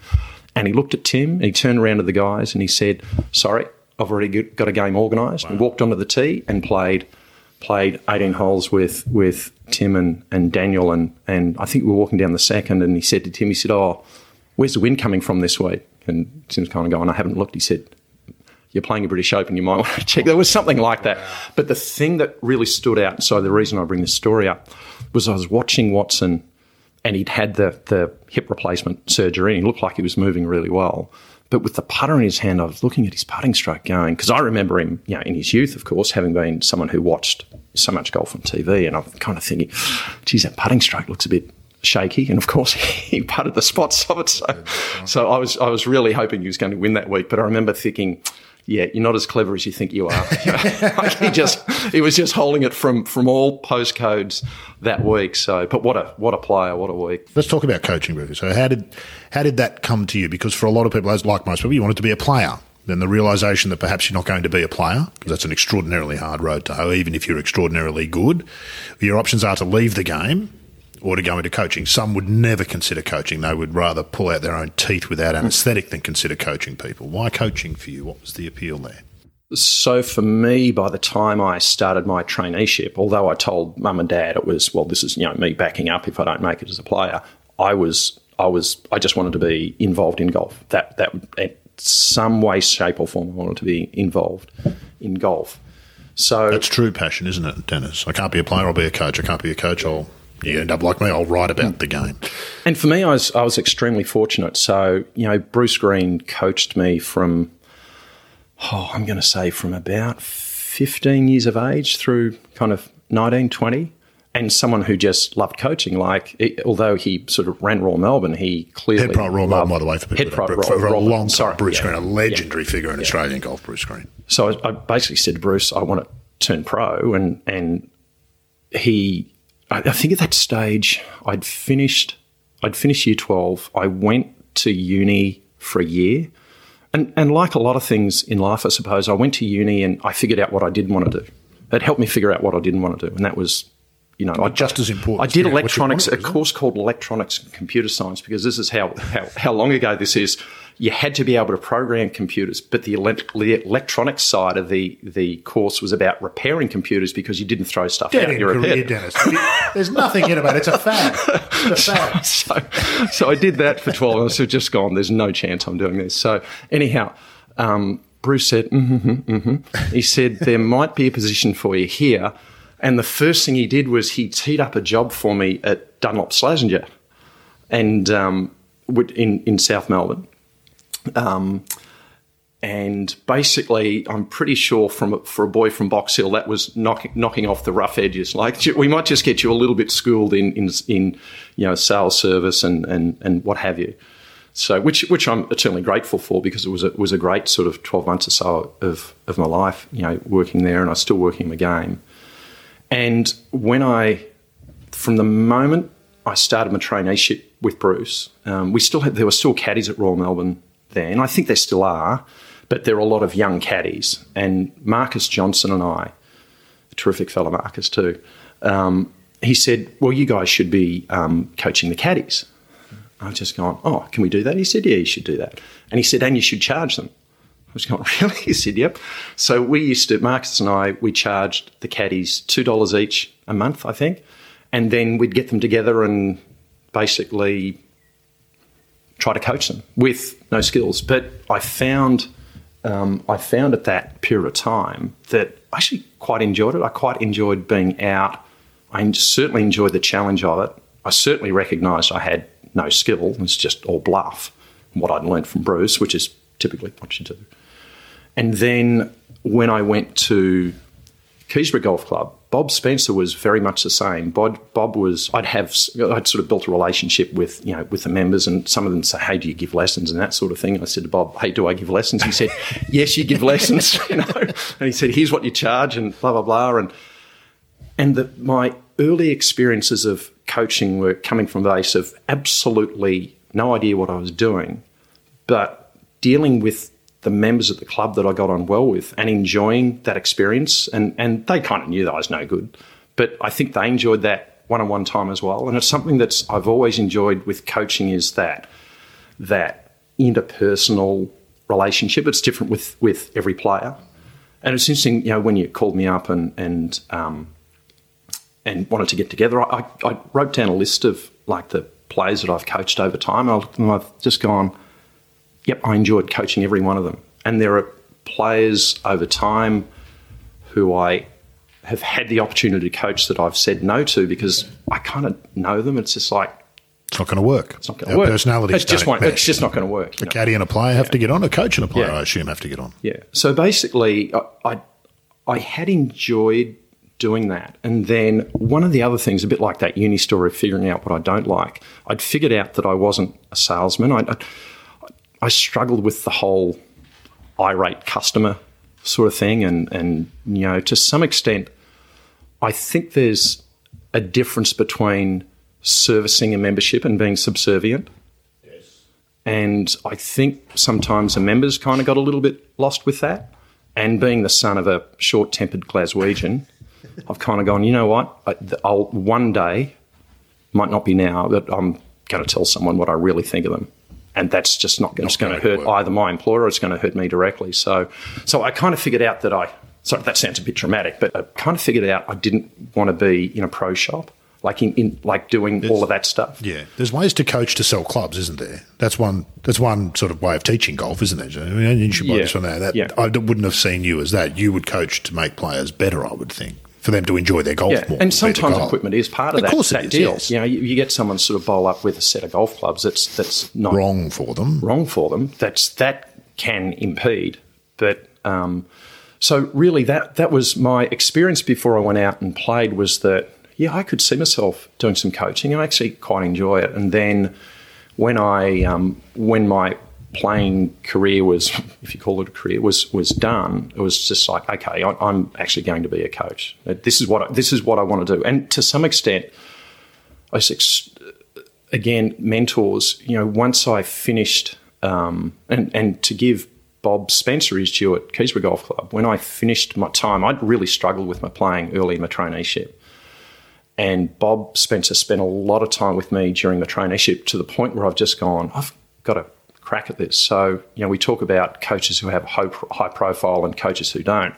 And he looked at Tim and he turned around to the guys and he said, Sorry, I've already got a game organised. Wow. And walked onto the tee and played played 18 holes with with Tim and, and Daniel. And, and I think we were walking down the second and he said to Tim, he said, Oh, where's the wind coming from this week? And Tim's kind of going, I haven't looked. He said, you're playing a British Open, you might want to check. There was something like that. But the thing that really stood out, so the reason I bring this story up, was I was watching Watson and he'd had the, the hip replacement surgery and he looked like he was moving really well. But with the putter in his hand, I was looking at his putting stroke going, because I remember him, you know, in his youth, of course, having been someone who watched so much golf on TV. And I'm kind of thinking, geez, that putting stroke looks a bit shaky, and of course he putted the spots of it. So, so I was I was really hoping he was going to win that week. But I remember thinking, yeah, you're not as clever as you think you are. like he just he was just holding it from from all postcodes that week. So, but what a what a player, what a week. Let's talk about coaching, Bruce. So how did how did that come to you? Because for a lot of people, like most people, you wanted to be a player. Then the realization that perhaps you're not going to be a player, because that's an extraordinarily hard road to hoe, even if you're extraordinarily good. Your options are to leave the game or to go into coaching. Some would never consider coaching. They would rather pull out their own teeth without anaesthetic than consider coaching people. Why coaching for you? What was the appeal there? So for me, by the time I started my traineeship, although I told mum and dad it was, well, this is you know me backing up if I don't make it as a player, I was I was I just wanted to be involved in golf. That that some way, shape, or form, I wanted to be involved in golf. So that's true passion, isn't it, Dennis? I can't be a player. I'll be a coach. I can't be a coach. I'll you end up like me. I'll write about the game. And for me, I was I was extremely fortunate. So you know, Bruce Green coached me from oh, I'm going to say from about 15 years of age through kind of 19, 20 and someone who just loved coaching. Like, it, although he sort of ran Royal Melbourne, he clearly head pro Royal Melbourne, by the way, for head pro for, for a long sorry, Bruce yeah, Green, a legendary yeah, figure in yeah. Australian golf. Bruce Green. So I, I, basically said to Bruce, I want to turn pro, and and he, I, I think at that stage, I'd finished, I'd finished year twelve. I went to uni for a year. And, and like a lot of things in life, I suppose, I went to uni and I figured out what I didn't want to do. It helped me figure out what I didn't want to do, and that was you know, I, just as important. I did electronics, a course called electronics and computer science, because this is how, how, how long ago this is. You had to be able to program computers, but the, the electronics side of the, the course was about repairing computers because you didn't throw stuff Dead out in your career. Dennis. There's nothing in about it. It's a fad. It's a fad. so, so I did that for 12 and I said, just gone. There's no chance I'm doing this. So anyhow, um, Bruce said, mm-hmm, mm-hmm. He said, there might be a position for you here. And the first thing he did was he teed up a job for me at Dunlop Slazenger and um, in, in South Melbourne. Um, and basically, I'm pretty sure from for a boy from Box Hill, that was knocking knocking off the rough edges. Like we might just get you a little bit schooled in in, in you know sales service and, and and what have you. So which which I'm eternally grateful for because it was a, was a great sort of 12 months or so of of my life, you know, working there, and I was still working the game. And when I, from the moment I started my traineeship with Bruce, um, we still had there were still caddies at Royal Melbourne then. I think there still are, but there are a lot of young caddies. And Marcus Johnson and I, a terrific fellow Marcus too, um, he said, "Well, you guys should be um, coaching the caddies." I was just going, "Oh, can we do that?" He said, "Yeah, you should do that." And he said, "And you should charge them." I was going, really? He said, yep. So we used to, Marcus and I, we charged the caddies $2 each a month, I think. And then we'd get them together and basically try to coach them with no skills. But I found, um, I found at that period of time that I actually quite enjoyed it. I quite enjoyed being out. I certainly enjoyed the challenge of it. I certainly recognised I had no skill. It was just all bluff, what I'd learned from Bruce, which is typically what you do. And then when I went to Keysborough Golf Club, Bob Spencer was very much the same. Bob, Bob was I'd have I'd sort of built a relationship with you know with the members, and some of them say, "Hey, do you give lessons?" and that sort of thing. I said to Bob, "Hey, do I give lessons?" He said, "Yes, you give lessons." You know, and he said, "Here's what you charge," and blah blah blah. And and the, my early experiences of coaching were coming from the base of absolutely no idea what I was doing, but dealing with the members at the club that I got on well with and enjoying that experience. And, and they kind of knew that I was no good, but I think they enjoyed that one on one time as well. And it's something that's I've always enjoyed with coaching is that that interpersonal relationship. It's different with, with every player. And it's interesting, you know, when you called me up and and um, and wanted to get together, I, I, wrote down a list of like the players that I've coached over time. And I've just gone, yep, I enjoyed coaching every one of them. And there are players over time who I have had the opportunity to coach that I've said no to because I kind of know them. It's just like it's not going to work. It's not going to work. Personalities. It's just, one, it's just not going to work. A caddy and a player have yeah. to get on. A coach and a player, yeah. I assume, have to get on. Yeah. So basically, I, I, I had enjoyed doing that. And then one of the other things, a bit like that uni story of figuring out what I don't like, I'd figured out that I wasn't a salesman. I, I, I struggled with the whole irate customer sort of thing. And, and, you know, to some extent, I think there's a difference between servicing a membership and being subservient. And I think sometimes the members kind of got a little bit lost with that. And being the son of a short tempered Glaswegian, I've kind of gone, you know what? I, I'll one day, might not be now, but I'm going to tell someone what I really think of them. And that's just not, not going to hurt work. either my employer or it's going to hurt me directly. So, so I kind of figured out that I, sorry, that sounds a bit dramatic, but I kind of figured out I didn't want to be in a pro shop like in, in like doing there's, all of that stuff. Yeah, there's ways to coach to sell clubs, isn't there? That's one. That's one sort of way of teaching golf, isn't it? I mean, you should yeah. this one there. That, yeah. I wouldn't have seen you as that. You would coach to make players better. I would think for them to enjoy their golf yeah. more. And sometimes equipment is part of, of that, course that is, deal. Yes. You know, you, you, get someone sort of bowl up with a set of golf clubs that's that's not wrong for them. Wrong for them. That's that can impede. But um, so really, that that was my experience before I went out and played. Was that yeah, I could see myself doing some coaching. I actually quite enjoy it. And then when I um, when my playing career was, if you call it a career, was was done, it was just like, okay, I, am actually going to be a coach. This is what I, this is what I want to do. And to some extent, I again mentors. You know, once I finished, um, and and to give Bob Spencer his due at Keysborough Golf Club, when I finished my time, I'd really struggled with my playing early in my traineeship. And Bob Spencer spent a lot of time with me during the traineeship to the point where I've just gone, I've got a crack at this. So, you know, we talk about coaches who have high, profile and coaches who don't.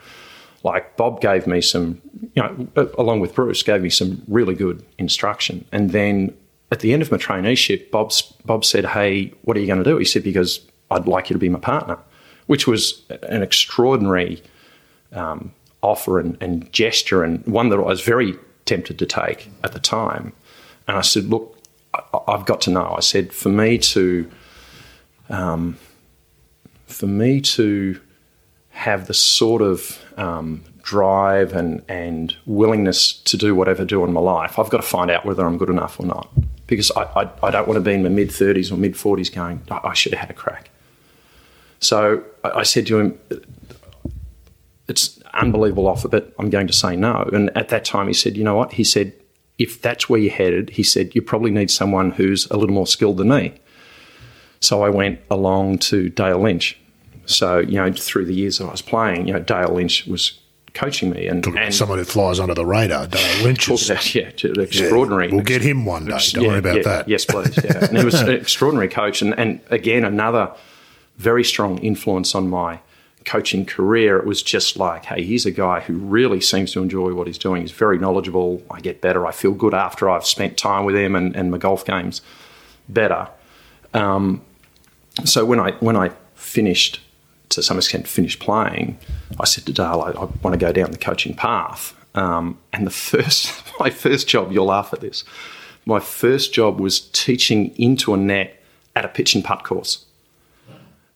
Like Bob gave me some, you know, along with Bruce, gave me some really good instruction. And then at the end of my traineeship, Bob's, Bob said, Hey, what are you going to do? He said, Because I'd like you to be my partner, which was an extraordinary um, offer and, and gesture and one that I was very tempted to take at the time. And I said, look, I've got to know. I said, for me to, um, for me to have the sort of um, drive and, and willingness to do whatever I do in my life, I've got to find out whether I'm good enough or not. Because I, I, I don't want to be in my mid 30s or mid 40s going, I, should have had a crack. So I, I said to him, it's unbelievable offer, but I'm going to say no. And at that time, he said, you know what? He said, if that's where you're headed, he said, you probably need someone who's a little more skilled than me. So I went along to Dale Lynch. So, you know, through the years that I was playing, you know, Dale Lynch was coaching me. And, and someone who flies under the radar, Dale Lynch. Is, about, yeah, extraordinary. Yeah, we'll get him one day. Don't yeah, worry about yeah, that. Yes, please. Yeah. and he was an extraordinary coach. And, and again, another very strong influence on my coaching career, it was just like, hey, here's a guy who really seems to enjoy what he's doing. He's very knowledgeable. I get better. I feel good after I've spent time with him and, and my golf games better. Um, so when I when I finished, to some extent, finished playing, I said to Dale, I, I want to go down the coaching path. Um, and the first, my first job, you'll laugh at this. My first job was teaching into a net at a pitch and putt course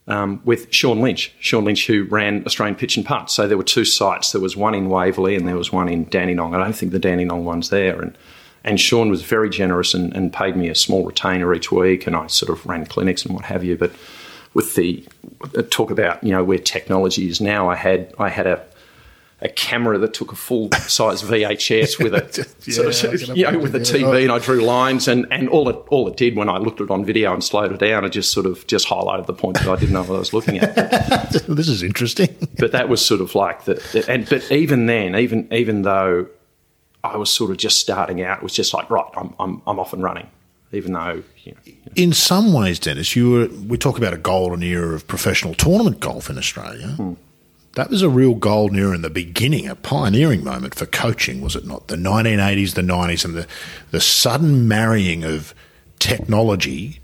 um, with Sean Lynch. Sean Lynch, who ran Australian Pitch and Putt. So there were two sites. There was one in Waverley and there was one in Dandenong. I don't think the Dandenong one's there. And and Sean was very generous and, and paid me a small retainer each week. And I sort of ran clinics and what have you. But with the uh, talk about you know where technology is now, I had I had a a camera that took a full size VHS with a yeah, sort of, you know, with a TV, and I drew lines, and, and all it all it did when I looked at it on video and slowed it down, it just sort of just highlighted the point that I didn't know what I was looking at. this is interesting. but that was sort of like the, and but even then, even even though I was sort of just starting out, it was just like right, I'm I'm, I'm off and running. Even though, you know, you know. in some ways, Dennis, you were. We talk about a golden era of professional tournament golf in Australia. Hmm that was a real golden era in the beginning, a pioneering moment for coaching, was it not? The 1980s, the 90s, and the, the sudden marrying of technology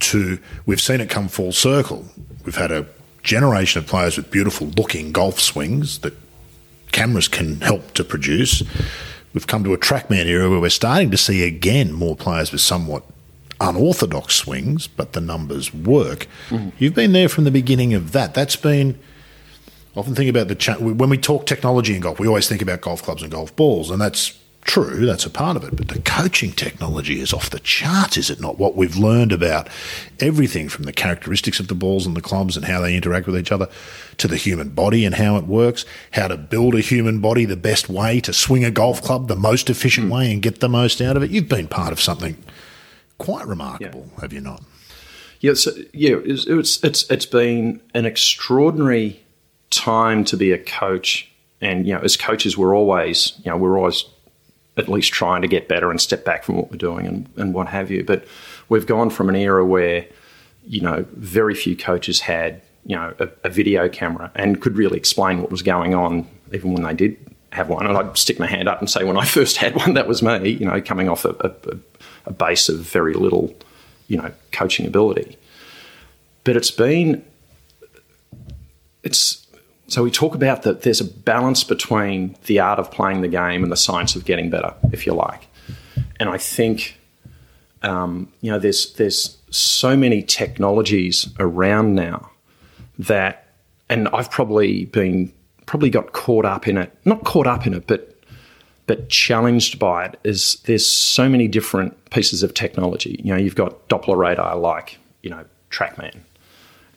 to, we've seen it come full circle. We've had a generation of players with beautiful looking golf swings that cameras can help to produce. We've come to a trackman era where we're starting to see again more players with somewhat unorthodox swings, but the numbers work. Mm-hmm. You've been there from the beginning of that. That's been often think about the cha- when we talk technology in golf, we always think about golf clubs and golf balls, and that's true. That's a part of it. But the coaching technology is off the charts, is it not? What we've learned about everything from the characteristics of the balls and the clubs and how they interact with each other to the human body and how it works, how to build a human body the best way to swing a golf club the most efficient hmm. way and get the most out of it. You've been part of something quite remarkable, yeah. have you not? Yeah, so, yeah, it's, it's it's it's been an extraordinary time to be a coach, and you know, as coaches, we're always you know we're always at least trying to get better and step back from what we're doing and, and what have you. But we've gone from an era where you know very few coaches had you know a, a video camera and could really explain what was going on, even when they did have one. And I'd stick my hand up and say, when I first had one, that was me. You know, coming off a, a, a base of very little you know, coaching ability. But it's been, it's, so we talk about that there's a balance between the art of playing the game and the science of getting better, if you like. And I think, um, you know, there's, there's so many technologies around now that, and I've probably been, probably got caught up in it, not caught up in it, but but challenged by it is there's so many different pieces of technology. You know, you've got Doppler radar like, you know, TrackMan.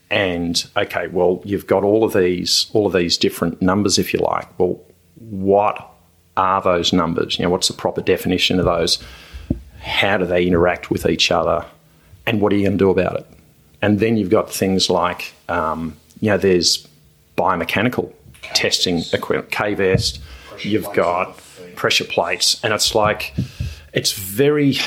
And okay, well, you've got all of these all of these different numbers if you like. Well, what are those numbers? You know, what's the proper definition of those? How do they interact with each other? And what are you going to do about it? And then you've got things like, um, you know, there's biomechanical testing equipment, KVest. You've got pressure plates, and it's like it's very.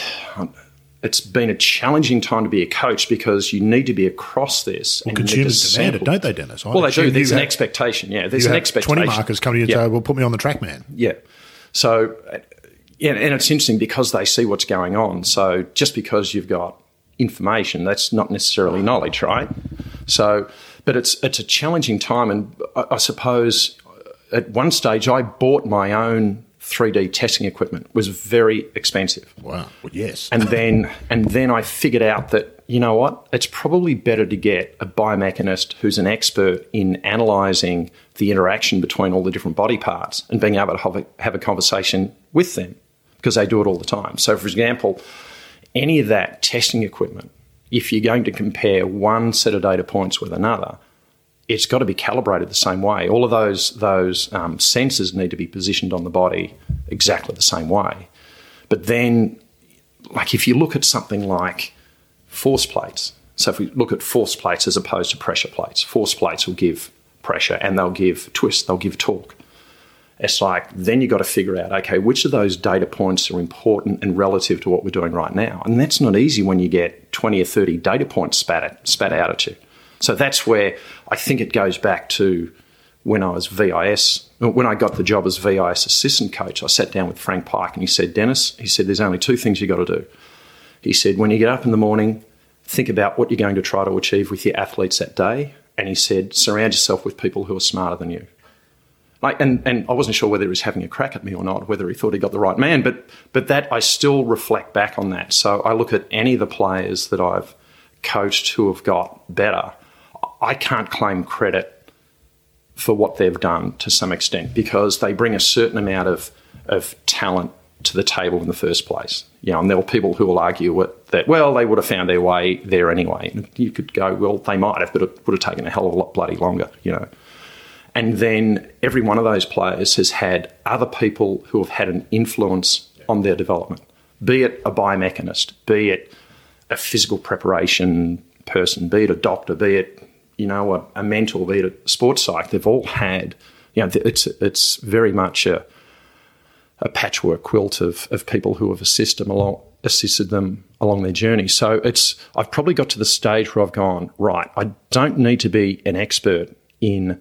It's been a challenging time to be a coach because you need to be across this. Well, consumers demand it, don't they, Dennis? I well, they do. There's an have, expectation. Yeah, there's an expectation. Twenty markers coming to you and yeah. say, "Well, put me on the TrackMan." Yeah. So, yeah, and it's interesting because they see what's going on. So, just because you've got information, that's not necessarily knowledge, right? So, but it's it's a challenging time, and I, I suppose at one stage I bought my own 3D testing equipment it was very expensive. Wow. Well, yes. and then and then I figured out that you know what? It's probably better to get a biomechanist who's an expert in analyzing the interaction between all the different body parts and being able to have a, have a conversation with them because they do it all the time. So, for example, any of that testing equipment, if you're going to compare one set of data points with another, it's got to be calibrated the same way. All of those those um, sensors need to be positioned on the body exactly the same way. But then, like if you look at something like force plates, so if we look at force plates as opposed to pressure plates, force plates will give pressure and they'll give twist, they'll give torque. It's like then you've got to figure out okay, which of those data points are important and relative to what we're doing right now, and that's not easy when you get twenty or thirty data points spat at, spat out at you. So that's where I think it goes back to when I was VIS, when I got the job as VIS assistant coach, I sat down with Frank Pike and he said, Dennis, he said, there's only two things you've got to do. He said, when you get up in the morning, think about what you're going to try to achieve with your athletes that day. And he said, surround yourself with people who are smarter than you. Like, and, and I wasn't sure whether he was having a crack at me or not, whether he thought he got the right man, but, but that I still reflect back on that. So I look at any of the players that I've coached who have got better I can't claim credit for what they've done to some extent because they bring a certain amount of, of talent to the table in the first place. You know, and there are people who will argue that, well, they would have found their way there anyway. And you could go, well, they might have, but it would have taken a hell of a lot bloody longer, you know. And then every one of those players has had other people who have had an influence on their development, be it a biomechanist, be it a physical preparation person, be it a doctor, be it you know, a, a mentor, be it a sports psych, they've all had, you know, it's, it's very much a, a patchwork quilt of, of people who have assisted them along, assisted them along their journey. So it's, I've probably got to the stage where I've gone, right, I don't need to be an expert in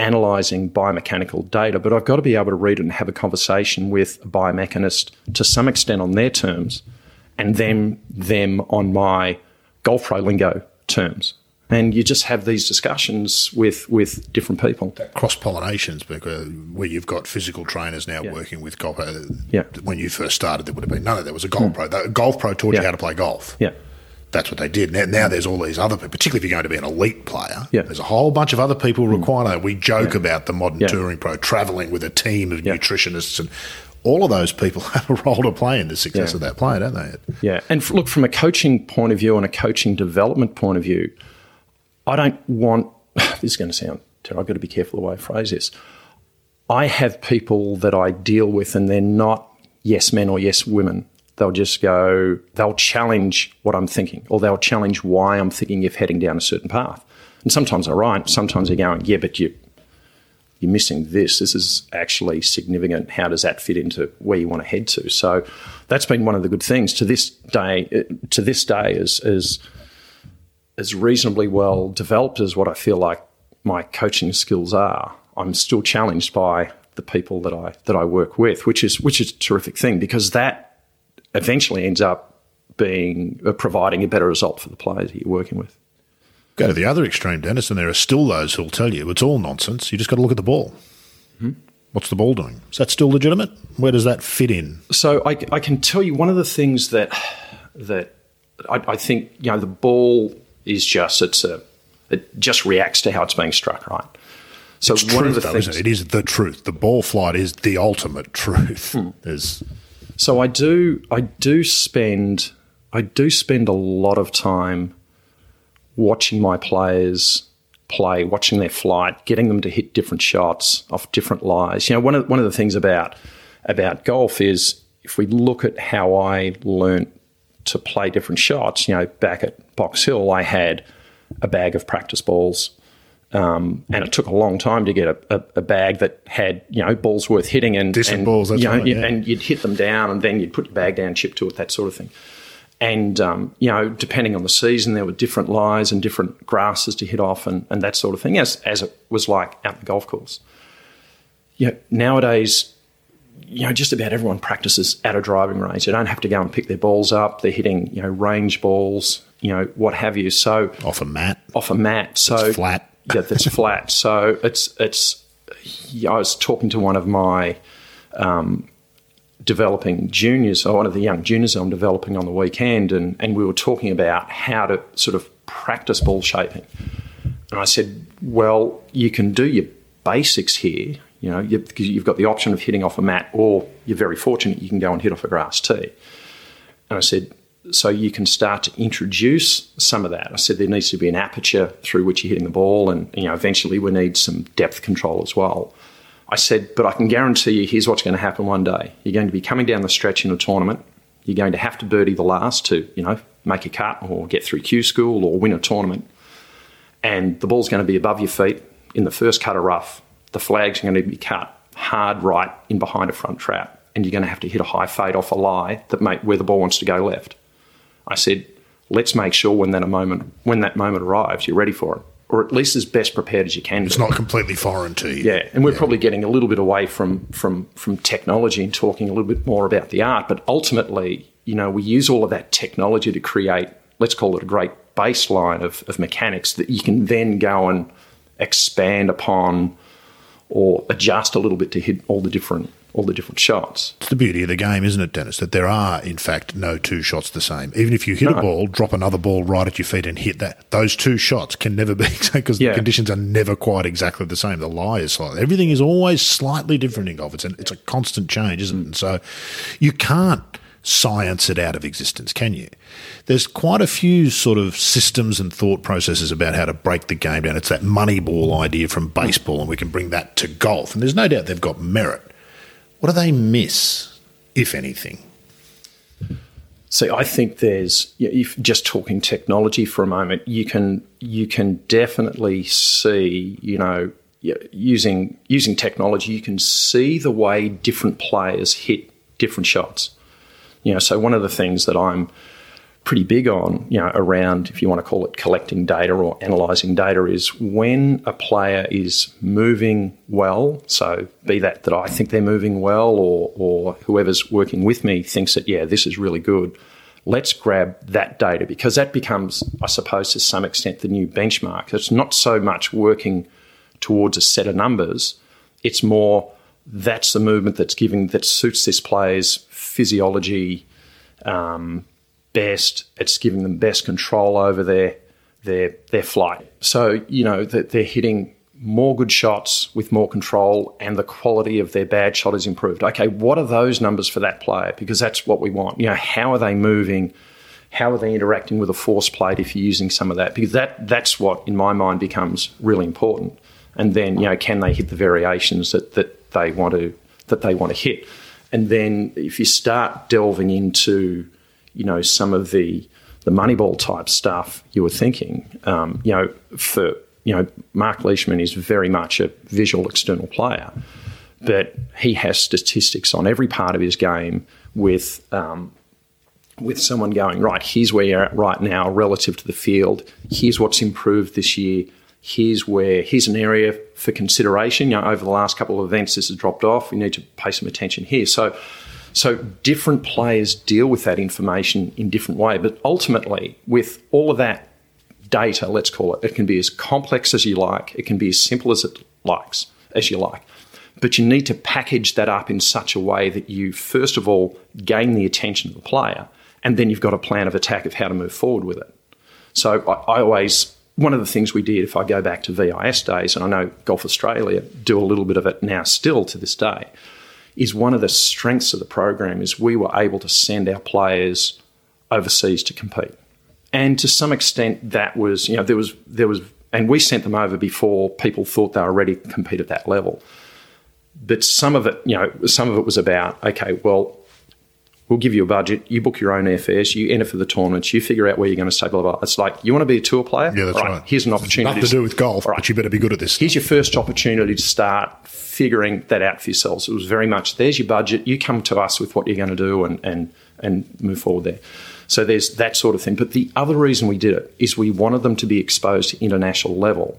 analysing biomechanical data, but I've got to be able to read it and have a conversation with a biomechanist to some extent on their terms and then them on my golf pro lingo terms and you just have these discussions with with different people. Cross pollinations, because where you've got physical trainers now yeah. working with golf. Yeah. When you first started, there would have been none of that. was a golf mm. pro. The golf pro taught yeah. you how to play golf. Yeah. That's what they did. Now, now there's all these other people, particularly if you're going to be an elite player. Yeah. There's a whole bunch of other people hmm. required. We joke Yeah. about the modern Yeah. touring pro traveling with a team of Yeah. nutritionists, and all of those people have a role to play in the success of that player, don't they? Yeah, and look from a coaching point of view and a coaching development point of view, I don't want. This is going to sound terrible. I've got to be careful the way I phrase this. I have people that I deal with, and they're not yes men or yes women. They'll just go. They'll challenge what I'm thinking, or they'll challenge why I'm thinking of heading down a certain path. And sometimes they're right. Sometimes they're going, yeah, but you you're missing this. This is actually significant. How does that fit into where you want to head to? So that's been one of the good things to this day. uh, To this day, is as as reasonably well developed as what I feel like my coaching skills are. I'm still challenged by the people that I that I work with, which is which is a terrific thing because that eventually ends up being uh, providing a better result for the players that you're working with. Go to the other extreme, Dennis, and there are still those who'll tell you it's all nonsense. You just got to look at the ball. What's the ball doing? Is that still legitimate? Where does that fit in? So I, I can tell you one of the things that that I, I think you know the ball is just it's a it just reacts to how it's being struck, right? So It's one truth, of the though, things, isn't it? It is the truth. The ball flight is the ultimate truth. Hmm. There's So I do I do spend I do spend a lot of time watching my players play, watching their flight, getting them to hit different shots off different lies. You know, one of one of the things about about golf is if we look at how I learnt to play different shots, you know, back at Box Hill, I had a bag of practice balls. Um, and it took a long time to get a, a, a bag that had you know balls worth hitting and Decent and, balls, that's you know, right, yeah. and you'd hit them down and then you'd put your bag down, chip to it, that sort of thing. And um, you know, depending on the season, there were different lies and different grasses to hit off and, and that sort of thing, as as it was like out the golf course. Yeah, nowadays, you know, just about everyone practices at a driving range. They don't have to go and pick their balls up. They're hitting you know range balls, you know what have you. So off a mat. off a mat, so flat. Yeah, that's flat. So it's it's. I was talking to one of my um, developing juniors, or one of the young juniors I'm developing on the weekend, and, and we were talking about how to sort of practice ball shaping. And I said, well, you can do your basics here, you know, you, because you've got the option of hitting off a mat, or you're very fortunate you can go and hit off a grass tee. And I said, so you can start to introduce some of that. I said there needs to be an aperture through which you're hitting the ball, and you know eventually we need some depth control as well. I said, but I can guarantee you, here's what's going to happen one day. You're going to be coming down the stretch in a tournament. You're going to have to birdie the last to, you know, make a cut or get through Q school or win a tournament. And the ball's going to be above your feet in the first cut of rough. The flag's are going to be cut hard right in behind a front trap. And you're going to have to hit a high fade off a lie that make, where the ball wants to go left. I said, let's make sure when that moment when that moment arrives, you're ready for it, or at least as best prepared as you can. It's not completely foreign to you. Yeah, and we're probably getting a little bit away from from from technology and talking a little bit more about the art. But ultimately, you know, we use all of that technology to create, let's call it a great baseline of, of mechanics that you can then go and expand upon or adjust a little bit to hit all the different all the different shots. It's the beauty of the game, isn't it, Dennis? That there are, in fact, no two shots the same. Even if you hit a ball, drop another ball right at your feet and hit that, those two shots can never be because Yeah. the conditions are never quite exactly the same. The lie is slightly. Everything is always slightly different in golf. It's, an, it's a constant change, isn't it? Mm. And so you can't science it out of existence, can you? There's quite a few sort of systems and thought processes about how to break the game down. It's that Moneyball idea from mm. baseball, and we can bring that to golf. And there's no doubt they've got merit. What do they miss, if anything? See, I think there's if just talking technology for a moment, you can you can definitely see, you know, using using technology, you can see the way different players hit different shots. You know, so one of the things that I'm pretty big on, you know, around if you want to call it collecting data or analysing data is when a player is moving well. So be that that I think they're moving well, or or whoever's working with me thinks that yeah, this is really good. Let's grab that data because that becomes, I suppose, to some extent, the new benchmark. It's not so much working towards a set of numbers; it's more that's the movement that's giving that suits this player's physiology, um, best. It's giving them best control over their their their flight. So you know that they're hitting more good shots with more control and the quality of their bad shot is improved. Okay, what are those numbers for that player? Because that's what we want. You know, how are they moving? How are they interacting with a force plate if you're using some of that? Because that that's what in my mind becomes really important. And then, you know, can they hit the variations that, that they want to that they want to hit? And then if you start delving into, you know, some of the the Moneyball type stuff you were thinking, um, you know, for you know, Mark Leishman is very much a visual external player, but he has statistics on every part of his game with um, with someone going right. Here's where you're at right now relative to the field. Here's what's improved this year. Here's where here's an area for consideration. You know, over the last couple of events, this has dropped off. We need to pay some attention here. So. So different players deal with that information in different way, but ultimately, with all of that data, let's call it. It can be as complex as you like, it can be as simple as it likes, as you like. But you need to package that up in such a way that you, first of all, gain the attention of the player, and then you've got a plan of attack of how to move forward with it. So I, I always, one of the things we did, if I go back to VIS days, and I know Golf Australia do a little bit of it now still to this day, is one of the strengths of the program is we were able to send our players overseas to compete. And to some extent that was you know there was there was and we sent them over before people thought they were ready to compete at that level. But some of it you know some of it was about okay well we'll give you a budget you book your own airfares you enter for the tournaments you figure out where you're going to stay blah blah, blah. it's like you want to be a tour player yeah that's right, right. here's an opportunity nothing to do with golf right. but you better be good at this here's your first opportunity to start figuring that out for yourselves it was very much there's your budget you come to us with what you're going to do and and and move forward there so there's that sort of thing. But the other reason we did it is we wanted them to be exposed to international level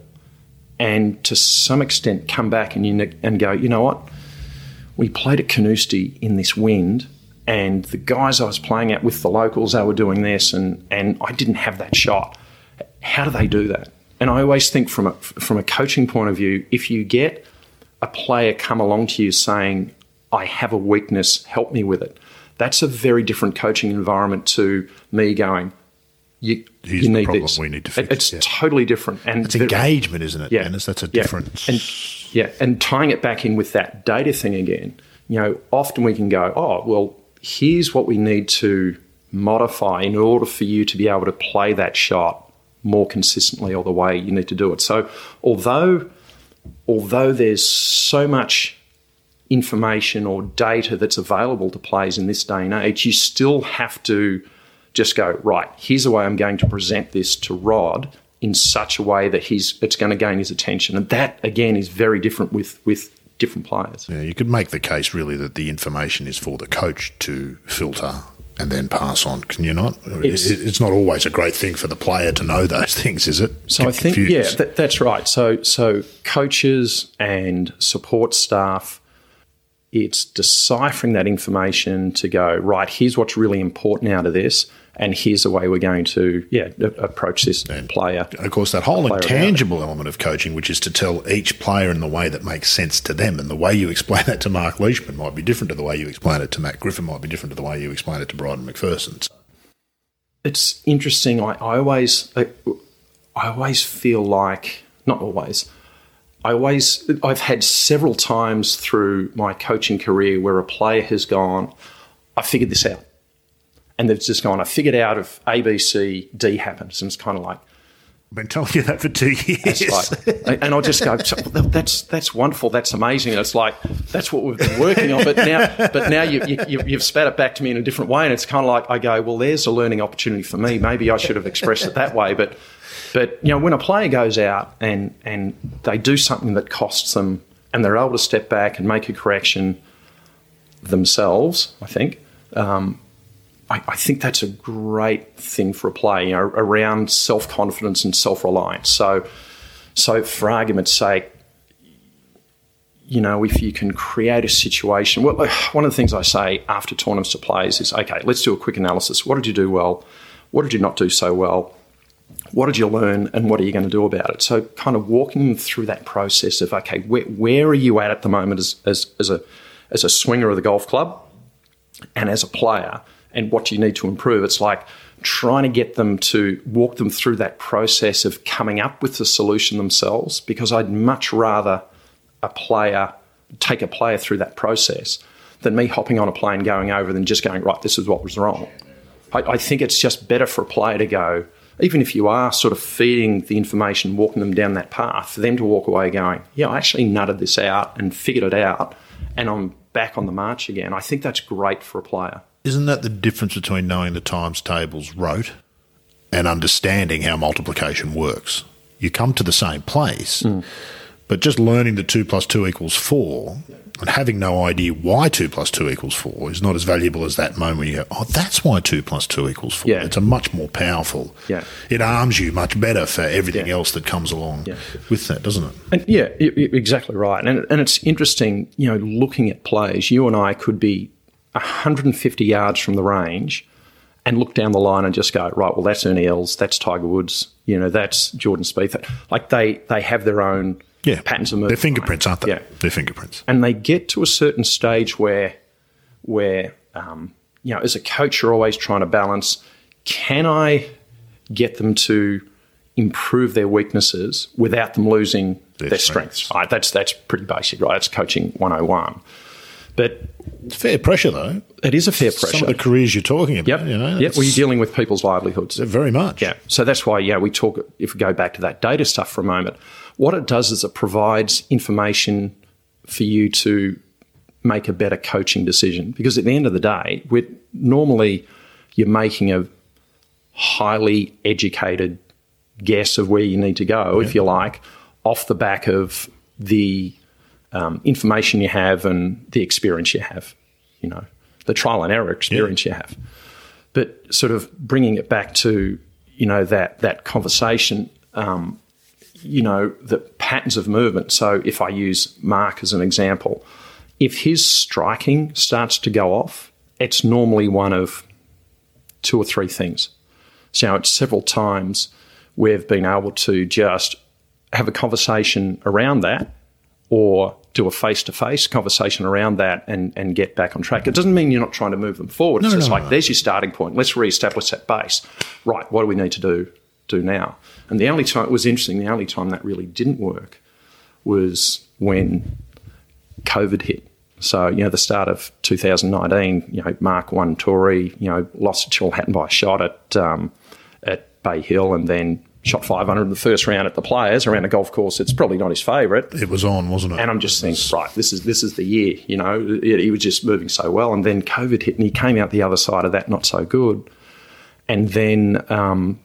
and to some extent come back and, you, and go, you know what? We played at Carnoustie in this wind and the guys I was playing at with the locals, they were doing this and, and I didn't have that shot. How do they do that? And I always think from a, from a coaching point of view, if you get a player come along to you saying, I have a weakness, help me with it that's a very different coaching environment to me going, you, Here's you need problem this. We need to fix. It's yeah. totally different, and it's engagement, isn't it? Yeah, Dennis? that's a yeah. difference. And yeah, and tying it back in with that data thing again. You know, often we can go, oh, well, here's what we need to modify in order for you to be able to play that shot more consistently, or the way you need to do it. So, although although there's so much information or data that's available to players in this day and age, you still have to just go, right, here's the way I'm going to present this to Rod in such a way that he's it's going to gain his attention. And that again is very different with with different players. Yeah, you could make the case really that the information is for the coach to filter and then pass on. Can you not? It's, it's, not always a great thing for the player to know those things, is it? So I think yeah, that's right. So so coaches and support staff it's deciphering that information to go right here's what's really important out of this and here's the way we're going to yeah approach this and player. of course that whole intangible element of coaching which is to tell each player in the way that makes sense to them and the way you explain that to mark leishman might be different to the way you explain it to matt griffin might be different to the way you explain it to Bryden Macpherson. It's interesting. I, I always I, I always feel like not always I always, I've had several times through my coaching career where a player has gone, I figured this out. And they've just gone, I figured out if A, B, C, D happens. And it's kind of like, I've been telling you that for two years. Like, and I'll just go, that's that's wonderful, that's amazing. And it's like that's what we've been working on. But now, but now you, you, you've spat it back to me in a different way, and it's kind of like I go, well, there's a learning opportunity for me. Maybe I should have expressed it that way. But but you know, when a player goes out and and they do something that costs them, and they're able to step back and make a correction themselves, I think. Um, I, I, think that's a great thing for a player you know, around self confidence and self reliance. So, so for argument's sake, you know, if you can create a situation, well, one of the things I say after tournaments to players is, okay, let's do a quick analysis. What did you do well? What did you not do so well? What did you learn and what are you going to do about it? So, kind of walking them through that process of, okay, where, where are you at at the moment as, as, as, a, as a swinger of the golf club and as a player? and what do you need to improve. It's like trying to get them to walk them through that process of coming up with the solution themselves because I'd much rather a player take a player through that process than me hopping on a plane going over than just going, right, this is what was wrong. I, I think it's just better for a player to go, even if you are sort of feeding the information, walking them down that path, for them to walk away going, yeah, I actually nutted this out and figured it out and I'm back on the march again. I think that's great for a player. Isn't that the difference between knowing the times tables rote and understanding how multiplication works? You come to the same place, mm. but just learning that 2 plus 2 equals 4 and having no idea why 2 plus 2 equals 4 is not as valuable as that moment where you go, oh, that's why 2 plus 2 equals 4. Yeah. It's a much more powerful. Yeah. It arms you much better for everything yeah. else that comes along yeah. with that, doesn't it? And yeah, exactly right. And, and it's interesting, you know, looking at plays, you and I could be 150 yards from the range and look down the line and just go, right, well, that's Ernie Els, that's Tiger Woods, you know, that's Jordan Spieth. Like they, they have their own yeah. patterns movement. Their fingerprints, aren't they? Yeah. Their fingerprints. And they get to a certain stage where, where um, you know, as a coach, you're always trying to balance can I get them to improve their weaknesses without them losing their, their strengths? strengths? Right, that's, that's pretty basic, right? That's coaching 101. But it's fair pressure, though. It is a fair pressure. Some of the careers you're talking about, yep. you know. Yep, well, you're dealing with people's livelihoods. Very much. Yeah. So that's why, yeah, we talk, if we go back to that data stuff for a moment, what it does is it provides information for you to make a better coaching decision. Because at the end of the day, we're normally you're making a highly educated guess of where you need to go, yeah. if you like, off the back of the um, information you have and the experience you have, you know, the trial and error experience yeah. you have. But sort of bringing it back to, you know, that, that conversation, um, you know, the patterns of movement. So if I use Mark as an example, if his striking starts to go off, it's normally one of two or three things. So it's several times we've been able to just have a conversation around that or do a face to face conversation around that and, and get back on track. It doesn't mean you're not trying to move them forward. It's no, just no, like, no. there's your starting point. Let's re-establish that base. Right, what do we need to do do now? And the only time it was interesting, the only time that really didn't work was when COVID hit. So, you know, the start of 2019, you know, Mark won Torrey, you know, lost to Tyrrell Hatton by a shot at um, at Bay Hill and then shot 500 in the first round at the Players around a golf course. It's probably not his favourite. It was on, wasn't it? And I'm just thinking, right, this is this is the year. You know, he was just moving so well, and then COVID hit, and he came out the other side of that not so good. And then, um,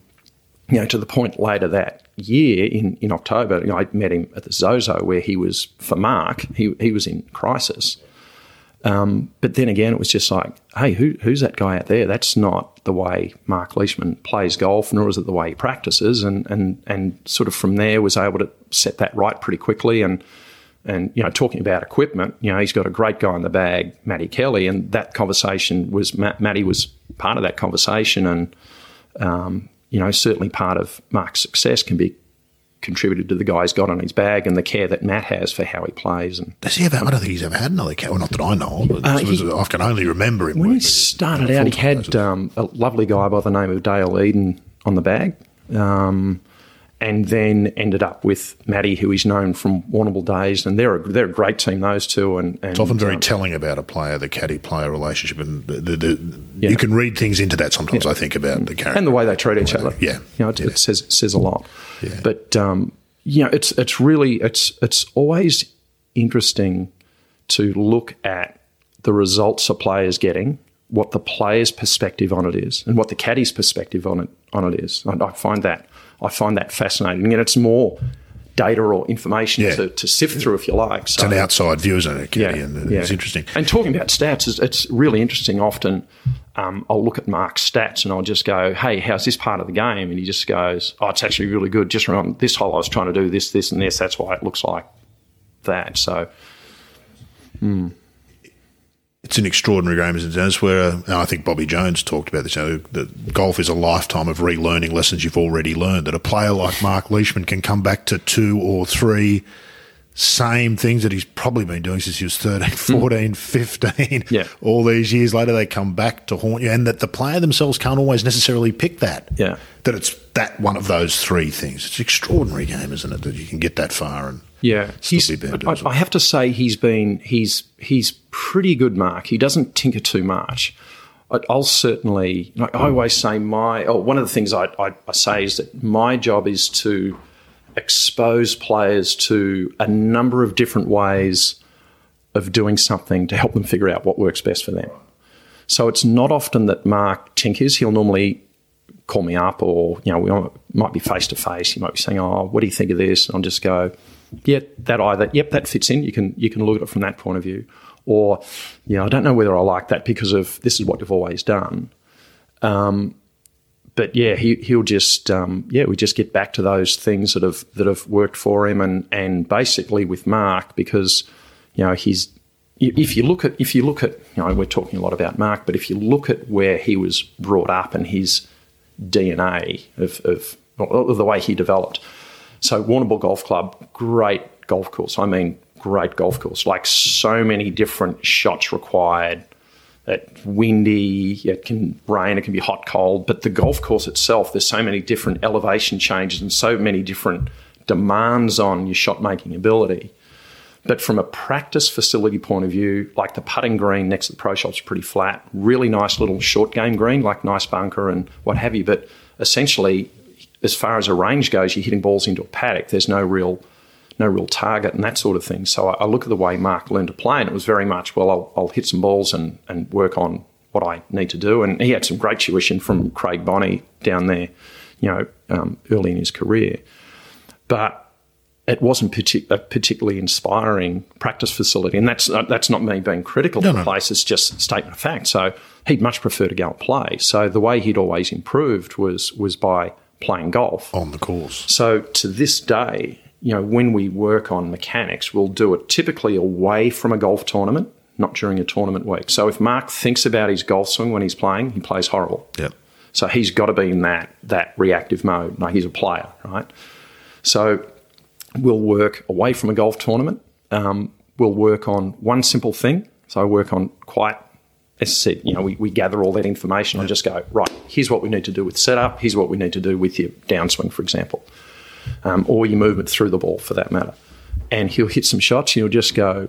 you know, to the point later that year in in October, you know, I met him at the Zozo where he was for Mark. He he was in crisis. Um, but then again, it was just like, hey, who, who's that guy out there? That's not the way Mark Leishman plays golf, nor is it the way he practices. And and and sort of from there was able to set that right pretty quickly. And and you know, talking about equipment, you know, he's got a great guy in the bag, Matty Kelly, and that conversation was Matty was part of that conversation, and um, you know, certainly part of Mark's success can be contributed to the guy he's got on his bag and the care that Matt has for how he plays. And does he ever? I don't think he's ever had another cat. Well, not that I know. But uh, he, I can only remember him when he started out. He had um, a lovely guy by the name of Dale Eden on the bag. Um, and then ended up with Matty, who is known from Warrnambool days, and they're a, they're a great team, those two. And, and it's often very um, telling about a player, the caddy player relationship, and the, the, the, yeah. you can read things into that sometimes. Yeah. I think about the character and the way they treat each other. Yeah, you know, it, yeah. it says says a lot. But um, you know, it's it's really it's it's always interesting to look at the results a player is getting, what the player's perspective on it is, and what the caddy's perspective on it on it is. And I find that I find that fascinating. And it's more data or information yeah. to, to, sift through, if you like. So, it's an outside view, isn't it, yeah, and yeah. it's interesting. And talking about stats, is, it's really interesting. Often um, I'll look at Mark's stats and I'll just go, hey, how's this part of the game? And he just goes, oh, it's actually really good. Just on this hole, I was trying to do this, this, and this. That's why it looks like that. So, hmm it's an extraordinary game, isn't it? Dennis, where uh, I think Bobby Jones talked about this. You know, that golf is a lifetime of relearning lessons you've already learned. That a player like Mark Leishman can come back to two or three same things that he's probably been doing since he was 13, 14, 15. Yeah. All these years later, they come back to haunt you, and that the player themselves can't always necessarily pick that. Yeah. That it's that one of those three things. It's an extraordinary game, isn't it, that you can get that far and Yeah, he's, I. I have to say he's been he's he's pretty good, Mark. He doesn't tinker too much. I, I'll certainly. I always say, my oh, one of the things I, I, I say is that my job is to expose players to a number of different ways of doing something to help them figure out what works best for them. So it's not often that Mark tinkers. He'll normally call me up, or you know, we might be face to face. He might be saying, "Oh, what do you think of this?" And I'll just go, "Yeah, that either. Yep, that fits in. You can you can look at it from that point of view." Or, yeah, I don't know whether I like that because of this is what you've always done. Um, but yeah, he he'll just um, yeah, we just get back to those things that have that have worked for him, and and basically with Mark because you know he's if you look at if you look at you know we're talking a lot about Mark, but if you look at where he was brought up and his DNA of, of, of the way he developed. So Warrnambool Golf Club, great golf course. I mean, great golf course. Like so many different shots required. It's windy, it can rain, it can be hot, cold. But the golf course itself, there's so many different elevation changes and so many different demands on your shot making ability. But from a practice facility point of view, like the putting green next to the pro shop's pretty flat, really nice little short game green, like nice bunker and what have you. But essentially, as far as a range goes, you're hitting balls into a paddock. There's no real no real target and that sort of thing. So I, I look at the way Mark learned to play, and it was very much, well, I'll, I'll hit some balls and, and work on what I need to do. And he had some great tuition from Craig Bonney down there, you know, um, early in his career. But it wasn't partic- a particularly inspiring practice facility, and that's uh, that's not me being critical No, of the no. place. It's just a statement of fact. So he'd much prefer to go and play. So the way he'd always improved was was by playing golf. on the course. So to this day, you know, when we work on mechanics, we'll do it typically away from a golf tournament, not during a tournament week. So if Mark thinks about his golf swing when he's playing, he plays horrible. Yep. So he's got to be in that that reactive mode. No, he's a player, right? So we'll work away from a golf tournament. Um, we'll work on one simple thing. So I work on quite, as I said, you know, we, we gather all that information. I just go, right, here's what we need to do with setup. Here's what we need to do with your downswing, for example, um, or your movement through the ball for that matter. And he'll hit some shots and he'll just go,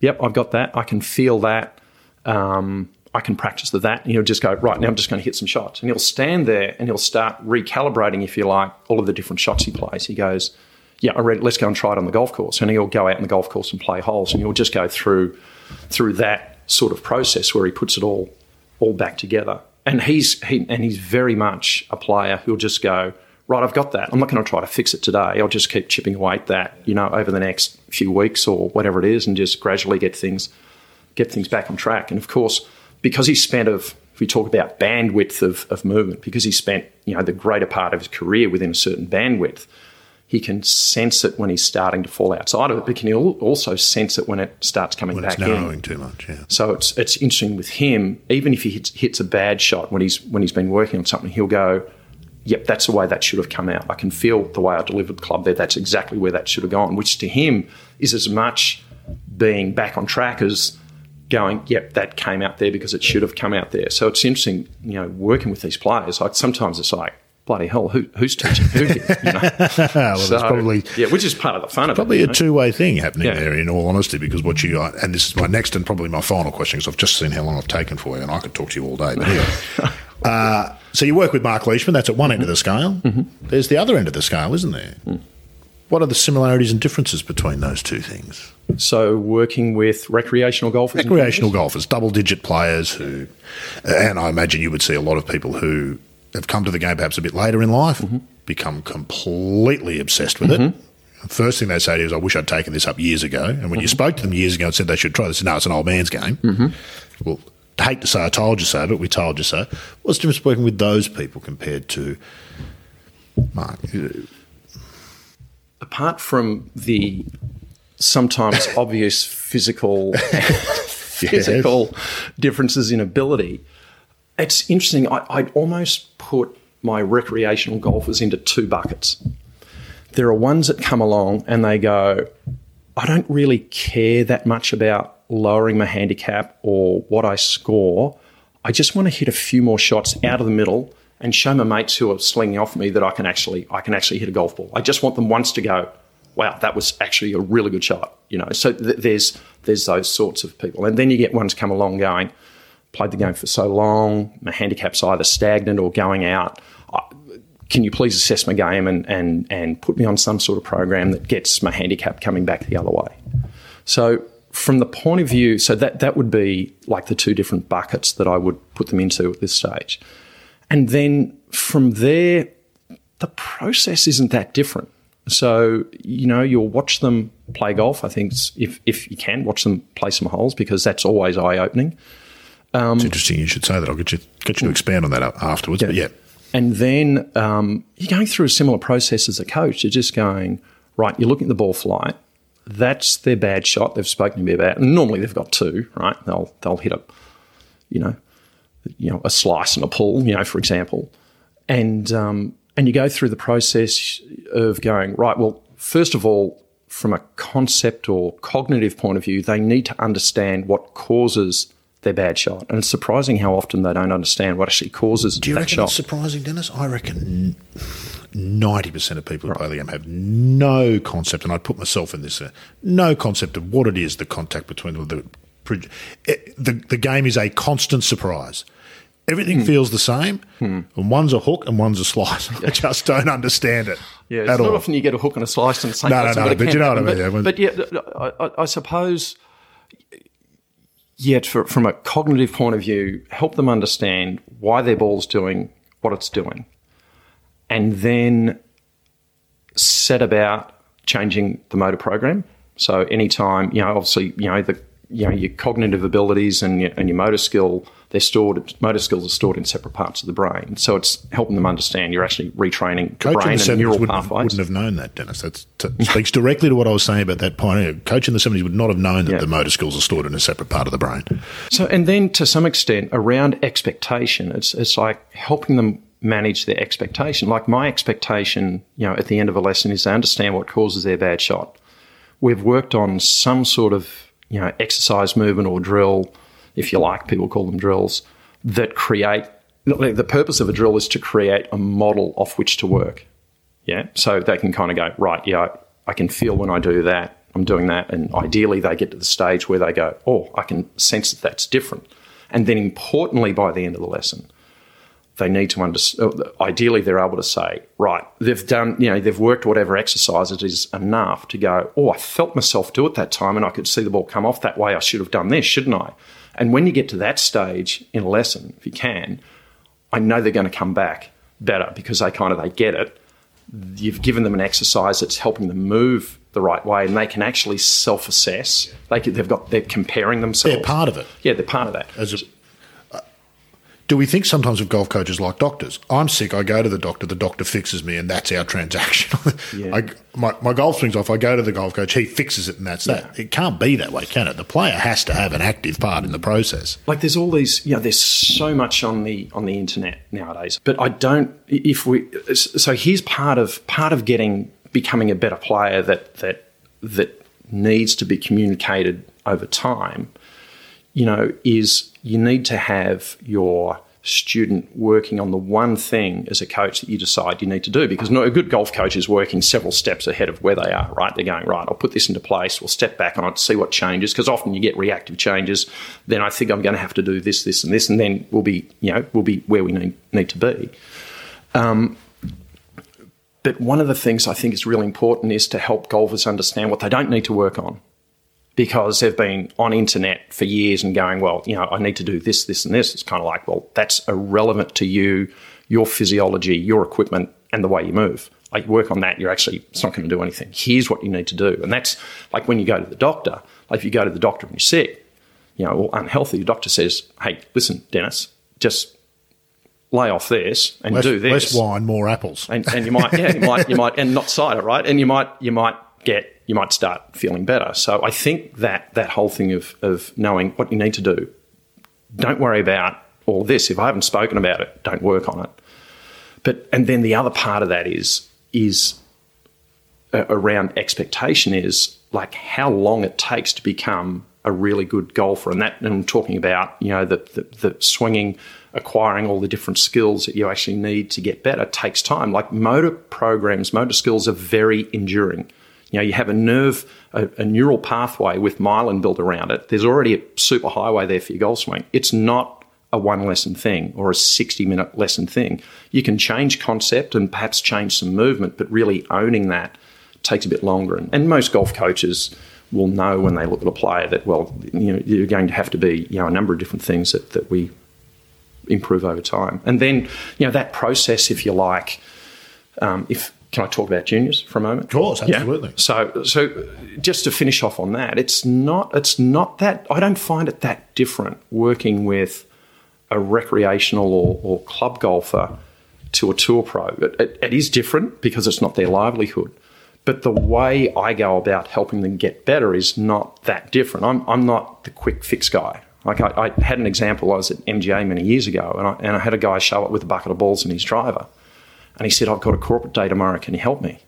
yep, I've got that. I can feel that. Um, I can practice the that. And he'll just go, right, now I'm just going to hit some shots. And he'll stand there and he'll start recalibrating, if you like, all of the different shots he plays. He goes, yeah, I read, let's go and try it on the golf course. And he'll go out on the golf course and play holes. And he'll just go through through that sort of process where he puts it all all back together. And he's he, and he's very much a player who'll just go, right, I've got that. I'm not going to try to fix it today. I'll just keep chipping away at that, you know, over the next few weeks or whatever it is, and just gradually get things get things back on track. And of course, because he spent of if we talk about bandwidth of, of movement, because he spent, you know, the greater part of his career within a certain bandwidth, he can sense it when he's starting to fall outside of it, but can al- also sense it when it starts coming When back it's in. too much, yeah. So it's it's interesting with him. Even if he hits, hits a bad shot when he's when he's been working on something, he'll go, "Yep, that's the way that should have come out. I can feel the way I delivered the club there. That's exactly where that should have gone." Which to him is as much being back on track as going, "Yep, that came out there because it should have come out there." So it's interesting, you know, working with these players. Like sometimes it's like. Bloody hell! Who, who's teaching who? Here, you know? well, So, probably yeah, which is part of the fun of probably it. a know? two way thing happening Yeah. there, in all honesty, because what you and this is my next and probably my final question, because I've just seen how long I've taken for you, and I could talk to you all day. But anyway, uh, so you work with Mark Leishman. That's at one end of the scale. Mm-hmm. There's the other end of the scale, isn't there? Mm. What are the similarities and differences between those two things? So working with recreational golfers, Recreational golfers, double digit players who, and I imagine you would see a lot of people who have come to the game perhaps a bit later in life, Mm-hmm. become completely obsessed with it. First thing they say to you is, I wish I'd taken this up years ago. And when you Mm-hmm. spoke to them years ago and said they should try this, no, it's an old man's game. Well, I hate to say I told you so, but we told you so. What's the difference working with those people compared to Mark? apart from the sometimes obvious physical physical differences in ability, it's interesting. I, I'd almost put my recreational golfers into two buckets. There are ones that come along and they go, I don't really care that much about lowering my handicap or what I score. I just want to hit a few more shots out of the middle and show my mates who are slinging off me that I can actually I can actually hit a golf ball. I just want them once to go, wow, that was actually a really good shot. You know, so th- there's there's those sorts of people, and then you get ones come along going, played the game for so long, my handicap's either stagnant or going out. Can you please assess my game and, and, and put me on some sort of program that gets my handicap coming back the other way? So, from the point of view, so that, that would be like the two different buckets that I would put them into at this stage. And then from there, the process isn't that different. So, you know, you'll watch them play golf. I think if, if you can, watch them play some holes because that's always eye opening. Um, it's interesting you should say that. I'll get you, get you to expand on that afterwards. Yeah. But yeah. And then um, you're going through a similar process as a coach. You're just going, right, you're looking at the ball flight. That's their bad shot. They've spoken to me about. And normally they've got two, right? They'll they'll hit a, you know, you know, a slice and a pull, you know, for example. And um, and you go through the process of going, right, well, first of all, from a concept or cognitive point of view, they need to understand what causes their bad shot. And it's surprising how often they don't understand what actually causes Do you that reckon shot. it's surprising, Dennis? I reckon ninety percent of people who play the game have no concept, and I put myself in this, uh, no concept of what it is the contact between the the, the, the game is a constant surprise. Everything hmm. feels the same, hmm. and one's a hook and one's a slice. I just don't understand it. Yeah, it's not all. often you get a hook and a slice and the same. No, no, no. But you know what I mean. But, but yeah, I, I suppose yet for, from a cognitive point of view, help them understand why their ball's doing what it's doing, and then set about changing the motor program. So anytime, you know, obviously, you know, the you know your cognitive abilities and your, and your motor skill they're stored motor skills are stored in separate parts of the brain. So it's helping them understand you're actually retraining the brain the and neural wouldn't, pathways. wouldn't have known that Dennis. That speaks directly to what I was saying about that point. Coach in the 70s would not have known that yeah. the motor skills are stored in a separate part of the brain. So and then to some extent around expectation it's it's like helping them manage their expectation. Like my expectation you know at the end of a lesson is they understand what causes their bad shot. We've worked on some sort of you know, exercise movement or drill, if you like, people call them drills, that create the purpose of a drill is to create a model off which to work. Yeah. So they can kind of go, right, yeah, I can feel when I do that, I'm doing that. And ideally, they get to the stage where they go, oh, I can sense that that's different. And then importantly, by the end of the lesson, they need to understand. Uh, ideally, they're able to say, right, they've done, you know, they've worked whatever exercise it is enough to go, oh, I felt myself do it that time and I could see the ball come off that way. I should have done this, shouldn't I? And when you get to that stage in a lesson, if you can, I know they're going to come back better because they kind of they get it. You've given them an exercise that's helping them move the right way, and they can actually self-assess. They they've got they're comparing themselves. They're part of it. Yeah, they're part of that. As a, do we think sometimes of golf coaches like doctors? I'm sick, I go to the doctor, the doctor fixes me, and that's our transaction. yeah. I, my, my golf swings off, I go to the golf coach, he fixes it, and that's yeah. that. It can't be that way, can it? The player has to have an active part in the process. Like there's all these, you know, there's so much on the on the internet nowadays, but I don't. If we, so here's part of part of getting becoming a better player that that that needs to be communicated over time. You know, is you need to have your student working on the one thing as a coach that you decide you need to do because a good golf coach is working several steps ahead of where they are right? They're going right i'll put this into place we'll step back on it see what changes because often you get reactive changes then i think i'm going to have to do this this and this and then we'll be you know we'll be where we need, need to be. Um, but one of the things i think is really important is to help golfers understand what they don't need to work on because they've been on internet for years and going, well, you know, I need to do this, this, and this. It's kind of like, well, that's irrelevant to you, your physiology, your equipment, and the way you move. Like work on that, you're actually it's not going to do anything. Here's what you need to do, and that's like when you go to the doctor. Like if you go to the doctor and you're sick, you know, or unhealthy, the doctor says, "Hey, listen, Dennis, just lay off this and less, do this. Less wine, more apples. And, and you might, yeah, you might, you might, and not cider, right? And you might, you might get you might start feeling better. So I think that that whole thing of, of knowing what you need to do, don't worry about all this. If I haven't spoken about it, don't work on it. But and then the other part of that is is uh, around expectation is like how long it takes to become a really good golfer. And that, and I'm talking about, you know, the, the, the, swinging, acquiring all the different skills that you actually need to get better takes time. Like motor programs, motor skills are very enduring. You know, you have a nerve, a, a neural pathway with myelin built around it. There's already a super highway there for your golf swing. It's not a one lesson thing or a 60 minute lesson thing. You can change concept and perhaps change some movement, but really owning that takes a bit longer. And, and most golf coaches, will know when they look at a player that well, you know, you're going to have to be you know a number of different things that, that we improve over time, and then you know that process, if you like, um, if can I talk about juniors for a moment? Of course, absolutely. Yeah. So, so just to finish off on that, it's not it's not that I don't find it that different working with a recreational or, or club golfer to a tour pro. It, it, it is different because it's not their livelihood. But the way I go about helping them get better is not that different. I'm, I'm not the quick fix guy. Like I, I had an example. I was at MGA many years ago, and I, and I had a guy show up with a bucket of balls in his driver, and he said, "I've got a corporate day tomorrow. Can you help me?"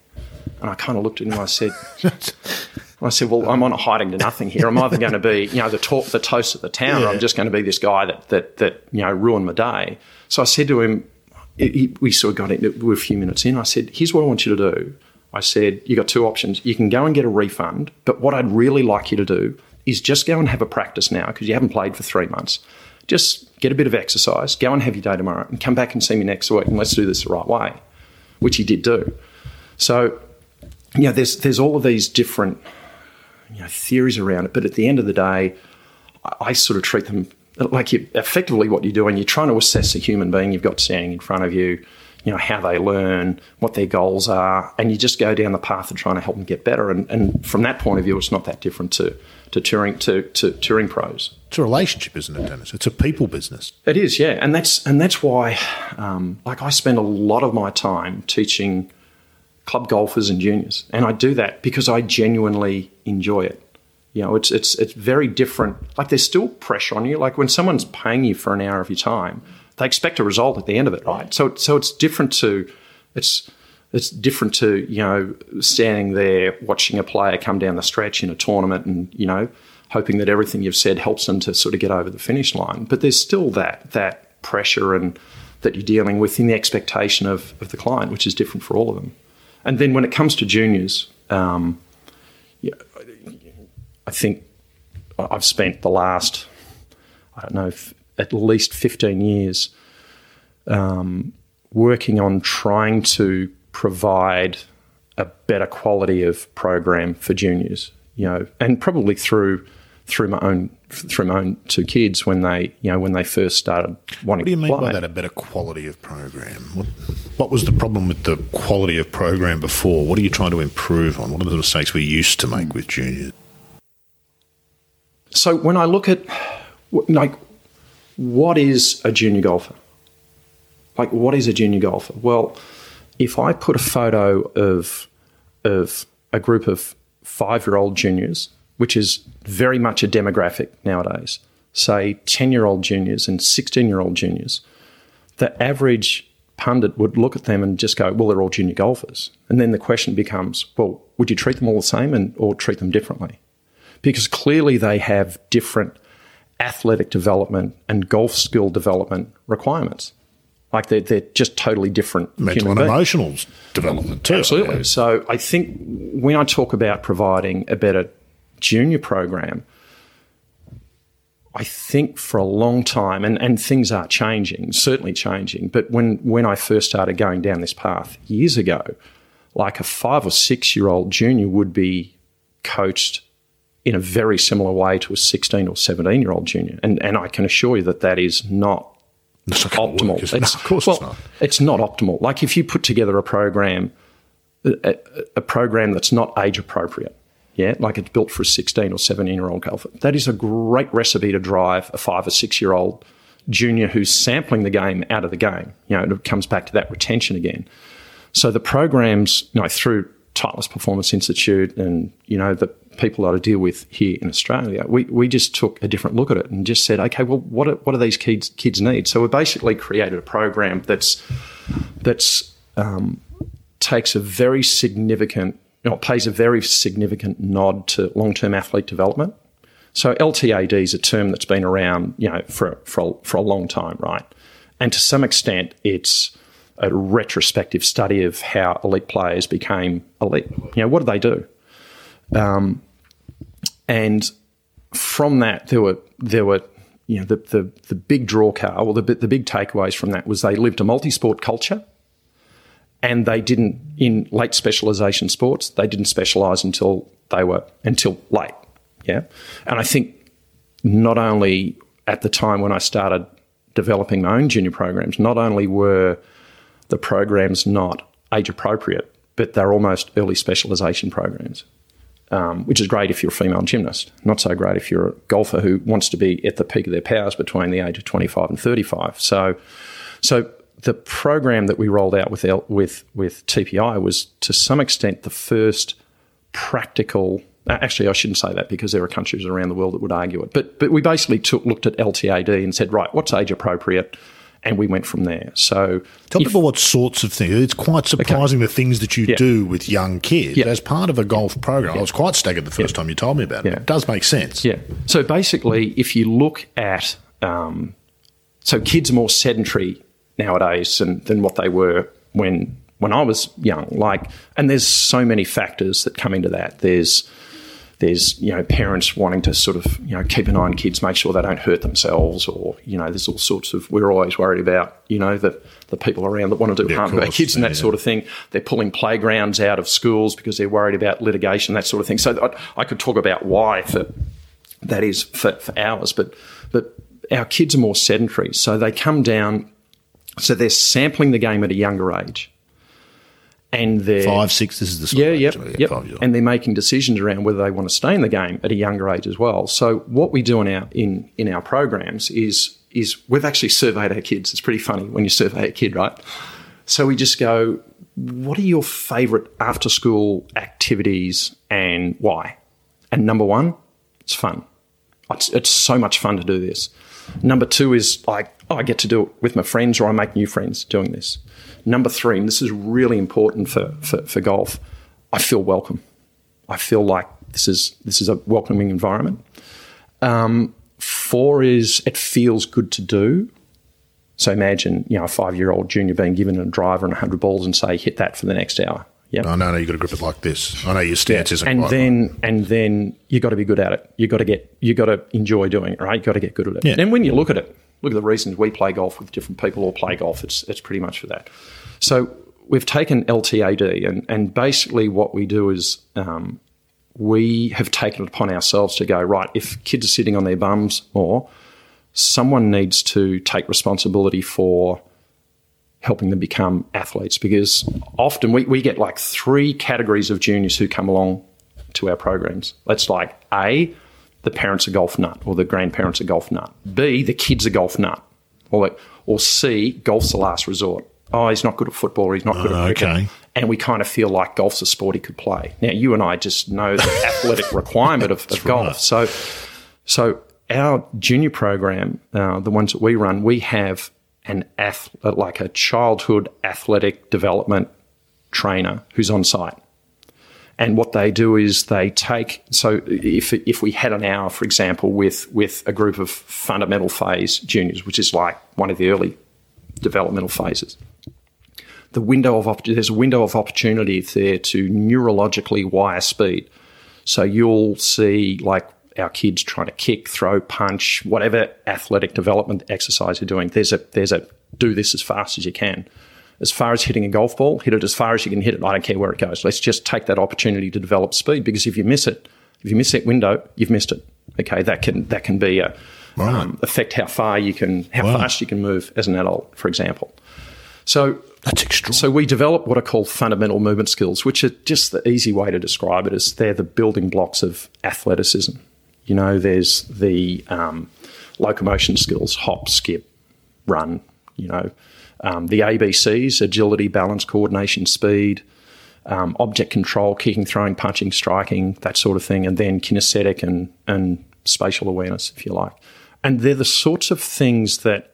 And I kind of looked at him and I said, I said, well, I'm on a hiding to nothing here. I'm either going to be, you know, the talk, the toast of the town, yeah. or I'm just going to be this guy that, that, that, you know, ruined my day. So I said to him, he, we sort of got it, we were a few minutes in. I said, here's what I want you to do. I said, you got two options. You can go and get a refund, but what I'd really like you to do is just go and have a practice now because you haven't played for three months. Just get a bit of exercise, go and have your day tomorrow, and come back and see me next week, and let's do this the right way, which he did do. So, you know, there's there's all of these different you know theories around it, but at the end of the day, I, I sort of treat them like you, effectively what you're doing. You're trying to assess a human being you've got standing in front of you you know, how they learn, what their goals are, and you just go down the path of trying to help them get better. And, and from that point of view, it's not that different to, to touring to, to touring pros. It's a relationship, isn't it, Dennis? It's a people business. It is, yeah, and that's and that's why, um, like, I spend a lot of my time teaching club golfers and juniors, and I do that because I genuinely enjoy it. You know, it's it's it's very different. Like, there's still pressure on you. Like when someone's paying you for an hour of your time they expect a result at the end of it, right? So so it's different to it's it's different to you know standing there watching a player come down the stretch in a tournament and you know hoping that everything you've said helps them to sort of get over the finish line. But there's still that that pressure and that you're dealing with in the expectation of, of the client, which is different for all of them. And then when it comes to juniors, um, yeah, I think I've spent the last I don't know at least 15 years um, working on trying to provide a better quality of program for juniors, you know, and probably through through my own through my own two kids when they you know when they first started wanting. What do you mean play. by that? A better quality of program? What, what, was the problem with the quality of program before? What are you trying to improve on? What are the mistakes we used to make with juniors? So when I look at like what is a junior golfer? Like, what is a junior golfer? Well, if I put a photo of of a group of five year old juniors, which is very much a demographic nowadays, say 10 year old juniors and 16 year old juniors, the average pundit would look at them and just go, well, they're all junior golfers. And then the question becomes, well, would you treat them all the same and, or treat them differently? Because clearly they have different athletic development and golf skill development requirements. Like they're, they're just totally different. Mental and emotional development too. Absolutely. Yeah. So I think when I talk about providing a better junior program, I think for a long time, and, and things are changing, certainly changing, but when, when I first started going down this path years ago, like a five or six year old junior would be coached in a very similar way to a 16 or 17 year old junior. And, and I can assure you that that is not optimal. Work, it's, no, of course well, it's not. It's not optimal. Like if you put together a program, a, a program that's not age appropriate, yeah, like it's built for a 16 or 17 year old golfer, that is a great recipe to drive a five or six year old junior who's sampling the game out of the game. You know, it comes back to that retention again. So the programs, you know, through Titleist Performance Institute and, you know, the people that I deal with here in Australia, we, we just took a different look at it and just said, okay, well, what are, what do these kids kids need? So we basically created a program that's that's um, takes a very significant you know, pays a very significant nod to long-term athlete development. So LTAD is a term that's been around, you know, for for for a long time, right? And to some extent, it's a retrospective study of how elite players became elite. You know, what did they do? Um, and from that, there were there were you know the the, the big draw car or the the big takeaways from that was they lived a multi-sport culture and they didn't in late specialization sports they didn't specialize until they were until late yeah and i think not only at the time when i started developing my own junior programs not only were the programs not age appropriate but they're almost early specialization programs um, which is great if you're a female gymnast not so great if you're a golfer who wants to be at the peak of their powers between the age of 25 and 35 so so the program that we rolled out with L, with with TPI was to some extent the first practical. Actually, I shouldn't say that because there are countries around the world that would argue it. But but we basically took, looked at LTAD and said, right, what's age appropriate? And we went from there. So, tell if, people what sorts of things. It's quite surprising okay. the things that you yeah. do with young kids yeah. as part of a golf program. Yeah. I was quite staggered the first time you told me about it. It does make sense. Yeah. So basically, if you look at um, so kids are more sedentary nowadays than, than what they were when when I was young. Like, and there's so many factors that come into that. There's there's you know parents wanting to sort of you know keep an eye on kids, make sure they don't hurt themselves, or you know there's all sorts of we're always worried about you know the the people around that want to do yeah, harm to our kids and that yeah. sort of thing. They're pulling playgrounds out of schools because they're worried about litigation, that sort of thing. So I, I could talk about why for that is for, for hours, but but our kids are more sedentary, so they come down so they're sampling the game at a younger age. And they're five, six. This is the yeah, yep, yep. And they're making decisions around whether they want to stay in the game at a younger age as well. So what we do in our in in our programs is is we've actually surveyed our kids. It's pretty funny when you survey a kid, right? So we just go, what are your favourite after school activities and why? And number one, it's fun. It's, it's so much fun to do this. Number two is like, oh, I get to do it with my friends or I make new friends doing this. Number three, and this is really important for, for, for golf, I feel welcome. I feel like this is this is a welcoming environment. Um, four is it feels good to do. So imagine, you know, a five year old junior being given a driver and 100 balls and say, hit that for the next hour. Yeah. Oh, no, no, you've got to grip it like this. I know your stance yeah. isn't and then right. and then you got to be good at it. You got to get you got to enjoy doing it, right? You got to get good at it. Yeah. And when you look at it, look at the reasons we play golf with different people or play golf. It's it's pretty much for that. So we've taken LTAD and and basically what we do is um, we have taken it upon ourselves to go right. If kids are sitting on their bums more, someone needs to take responsibility for helping them become athletes because often we, we get like three categories of juniors who come along to our programs. That's like A, the parents are golf nut or the grandparents are golf nut. B, the kids are golf nut. Or, like, or C, golf's the last resort. Oh, he's not good at football or he's not good at cricket. Okay. And we kind of feel like golf's a sport he could play. Now, you and I just know the athletic requirement of, of golf. Right. So, so our junior program, uh, the ones that we run, we have an ath- like a childhood athletic development trainer who's on site. And what they do is they take so if if we had an hour, for example, with with a group of fundamental phase juniors, which is like one of the early developmental phases, the window of there's a window of opportunity there to neurologically wire speed. So you'll see like our kids trying to kick, throw, punch, whatever athletic development exercise you're doing, there's a there's a do this as fast as you can. As far as hitting a golf ball, hit it as far as you can hit it. I don't care where it goes. Let's just take that opportunity to develop speed because if you miss it, if you miss that window, you've missed it. Okay, that can that can be a right. um, affect how far you can how wow. fast you can move as an adult, for example. So that's extraordinary. So we develop what are called fundamental movement skills, which are just the easy way to describe it is they're the building blocks of athleticism. You know, there's the um, locomotion skills, hop, skip, run, you know, um, the ABCs, agility, balance, coordination, speed, um, object control, kicking, throwing, punching, striking, that sort of thing, and then kinesthetic and, and spatial awareness, if you like. And they're the sorts of things that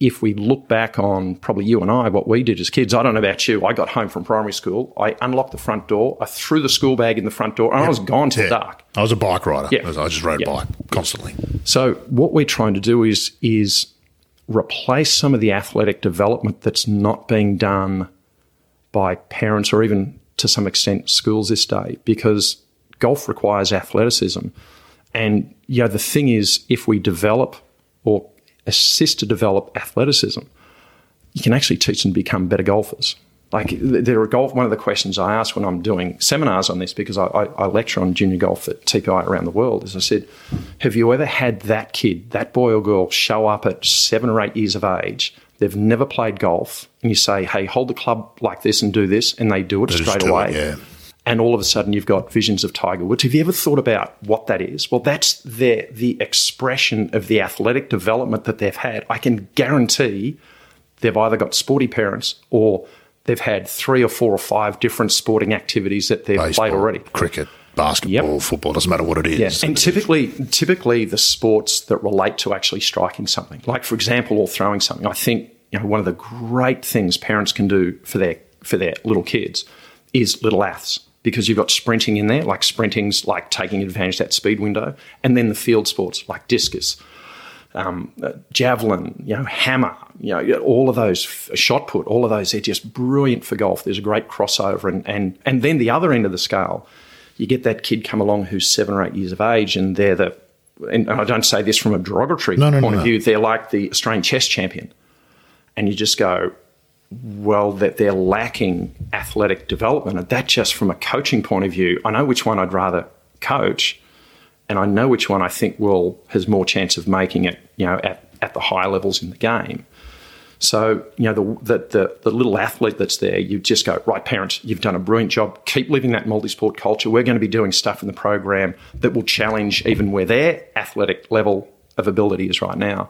if we look back on probably you and I, what we did as kids, I don't know about you. I got home from primary school. I unlocked the front door. I threw the school bag in the front door and I was gone till Yeah. dark. I was a bike rider. Yeah. I just rode a bike constantly. So what we're trying to do is is replace some of the athletic development that's not being done by parents or even to some extent schools this day because golf requires athleticism. And you know, the thing is if we develop or assist to develop athleticism, you can actually teach them to become better golfers. Like there are golf. One of the questions I ask when I'm doing seminars on this, because I, I, I lecture on junior golf at TPI around the world, is I said, "Have you ever had that kid, that boy or girl, show up at seven or eight years of age? They've never played golf, and you say, "Hey, hold the club like this and do this," and they do it just straight do it, away. yeah. And all of a sudden, you've got visions of Tiger Woods. Have you ever thought about what that is? Well, that's their, the expression of the athletic development that they've had. I can guarantee they've either got sporty parents or they've had three or four or five different sporting activities that they've Baseball, played already. cricket, basketball, Yep. football, doesn't matter what it is. Yeah, and typically, typically the sports that relate to actually striking something, like for example, or throwing something. I think you know one of the great things parents can do for their for their little kids is little aths because you've got sprinting in there, like sprinting's like taking advantage of that speed window, and then the field sports like discus, um, uh, javelin, you know, hammer, you know, all of those, shot put, all of those, they're just brilliant for golf. There's a great crossover. And, and, and then the other end of the scale, you get that kid come along who's seven or eight years of age and they're the, and I don't say this from a derogatory No, no, point no, of view, they're like the Australian chess champion. And you just go, well, that they're lacking athletic development. And that just from a coaching point of view, I know which one I'd rather coach and I know which one I think will has more chance of making it, you know, at, at the higher levels in the game. So, you know, the, the, the, the little athlete that's there, you just go, right, parents, you've done a brilliant job. Keep living that multi sport culture. We're going to be doing stuff in the program that will challenge even where their athletic level of ability is right now.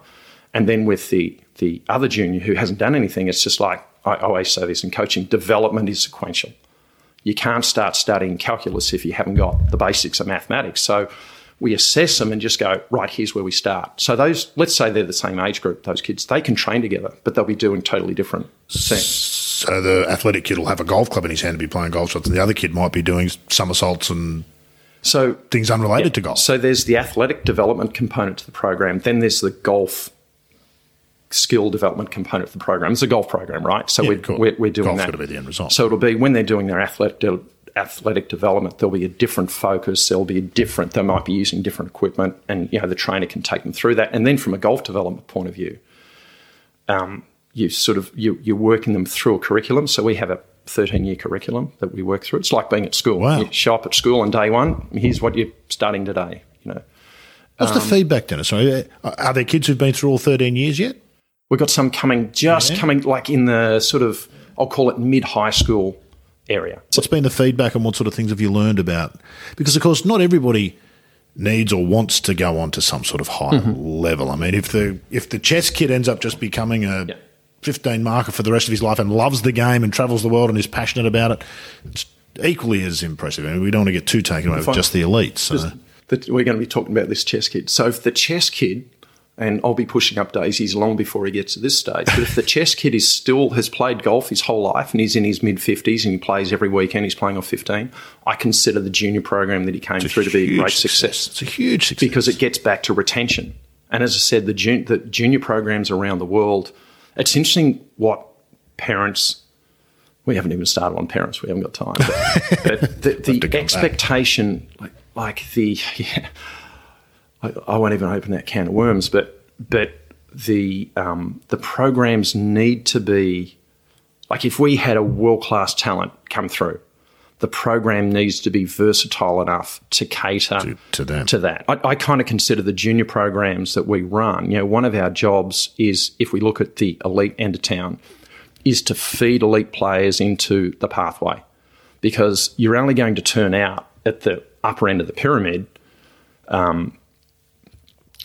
And then with the, the other junior who hasn't done anything, it's just like, I always say this in coaching development is sequential. You can't start studying calculus if you haven't got the basics of mathematics. So we assess them and just go, right, here's where we start. So those, let's say they're the same age group, those kids, they can train together, but they'll be doing totally different things. So the athletic kid will have a golf club in his hand to be playing golf shots, and the other kid might be doing somersaults and So things unrelated to golf. So there's the athletic development component to the program. Then there's the golf skill development component of the program. It's a golf program, right? So Yeah, we're, cool. we're, we're doing Golf's that. gotta be the end result. So it'll be when they're doing their athletic de- athletic development, there'll be a different focus. There'll be a different. They might be using different equipment, and you know the trainer can take them through that. And then from a golf development point of view, um, you sort of you, you're working them through a curriculum. So we have a 13 year curriculum that we work through. It's like being at school. Wow. You show up at school on day one. Here's what you're starting today. You know. What's um, the feedback, Dennis? Sorry, uh, Are there kids who've been through all 13 years yet? We've got some coming, just coming like in the sort of, I'll call it mid high school area. What's been the feedback and what sort of things have you learned about? Because, of course, not everybody needs or wants to go on to some sort of high Mm-hmm. level. I mean, if the if the chess kid ends up just becoming a Yeah. 15 marker for the rest of his life and loves the game and travels the world and is passionate about it, it's equally as impressive. I mean, we don't want to get too taken away with just the elites. So. that we're going to be talking about this chess kid. So if the chess kid, and I'll be pushing up daisies long before he gets to this stage, but if the chess kid is still has played golf his whole life and he's in his mid fifties and he plays every weekend, he's playing off fifteen, I consider the junior program that he came through to be a great success. It's a huge success. because it gets back to retention. And as I said, the, jun- the junior programs around the world, it's interesting what parents. We haven't even started on parents. We haven't got time. But, but the, the back. expectation, like, like the, yeah, I, I won't even open that can of worms. But but the um, the programs need to be like if we had a world class talent come through, the program needs to be versatile enough to cater To- to them. To that, I, I kind of consider the junior programs that we run. You know, one of our jobs is if we look at the elite end of town, is to feed elite players into the pathway, because you're only going to turn out at the upper end of the pyramid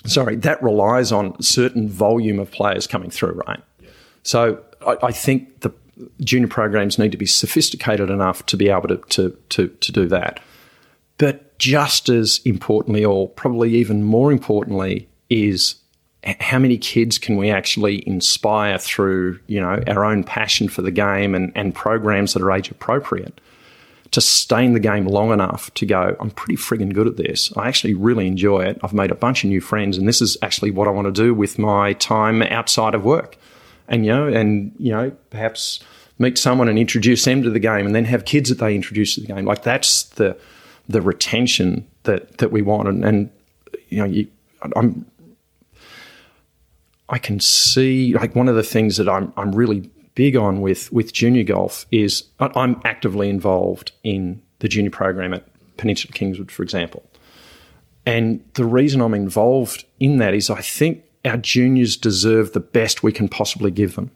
sorry, that relies on certain volume of players coming through, right? So I, I think the junior programs need to be sophisticated enough to be able to, to, to, to do that. But just as importantly, or probably even more importantly, is how many kids can we actually inspire through, you know, our own passion for the game and, and programs that are age appropriate to stay in the game long enough to go, I'm pretty frigging good at this. I actually really enjoy it. I've made a bunch of new friends, and this is actually what I want to do with my time outside of work. And, you know, and, you know, perhaps meet someone and introduce them to the game and then have kids that they introduce to the game. Like that's the, the retention that, that we want. And, and you know, you, I'm, I can see like one of the things that I'm, I'm really big on with with junior golf is I'm actively involved in the junior program at Peninsula Kingswood, for example. And the reason I'm involved in that is I think our juniors deserve the best we can possibly give them.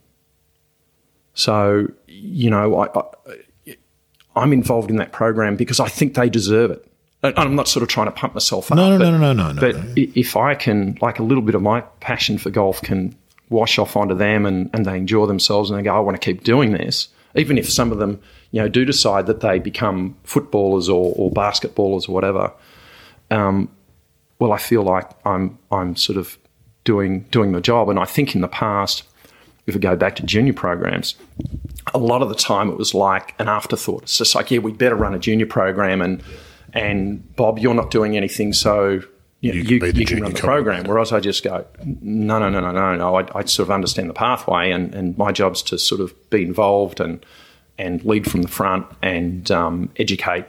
So, you know, I, I, am involved in that program because I think they deserve it. And I'm not sort of trying to pump myself up. No, no, but, no, no, no, no. But no. if I can, like a little bit of my passion for golf can wash off onto them and, and they enjoy themselves and they go, I want to keep doing this. Even if some of them, you know, do decide that they become footballers or, or basketballers or whatever, um, well, I feel like I'm I'm sort of doing doing the job. And I think in the past, if we go back to junior programs, a lot of the time it was like an afterthought. It's just like, yeah, we better run a junior program and and Bob, you're not doing anything, so you, you, you, you can run the program. Whereas I just go, no, no, no, no, no, no. I, I sort of understand the pathway, and, and my job's to sort of be involved and and lead from the front and um, educate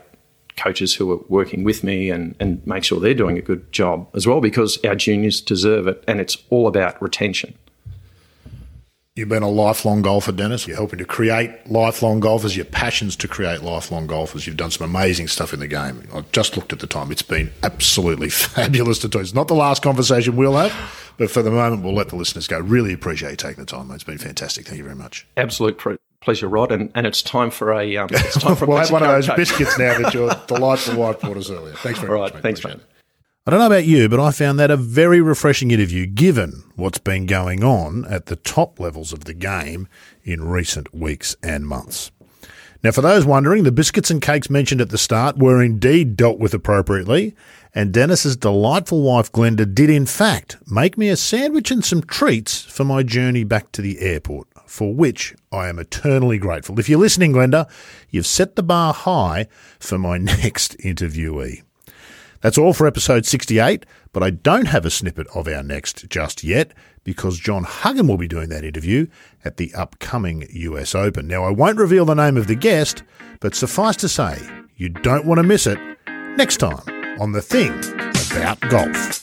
coaches who are working with me and, and make sure they're doing a good job as well because our juniors deserve it, and it's all about retention. You've been a lifelong golfer, Dennis. You're helping to create lifelong golfers. Your passion's to create lifelong golfers. You've done some amazing stuff in the game. I've just looked at the time. It's been absolutely fabulous to talk. It's not the last conversation we'll have, but for the moment, we'll let the listeners go. Really appreciate you taking the time. It's been fantastic. Thank you very much. Absolute pleasure, Rod. And, and it's time for a. Um, it's time for we'll have one of those biscuits now that your delightful wife brought us earlier. Thanks very All much. Right, thanks, mate. I don't know about you, but I found that a very refreshing interview given what's been going on at the top levels of the game in recent weeks and months. Now, for those wondering, the biscuits and cakes mentioned at the start were indeed dealt with appropriately, and Dennis's delightful wife Glenda did in fact make me a sandwich and some treats for my journey back to the airport, for which I am eternally grateful. If you're listening, Glenda, you've set the bar high for my next interviewee. That's all for episode 68, but I don't have a snippet of our next just yet because John Huggan will be doing that interview at the upcoming US Open. Now, I won't reveal the name of the guest, but suffice to say, you don't want to miss it next time on The Thing About Golf.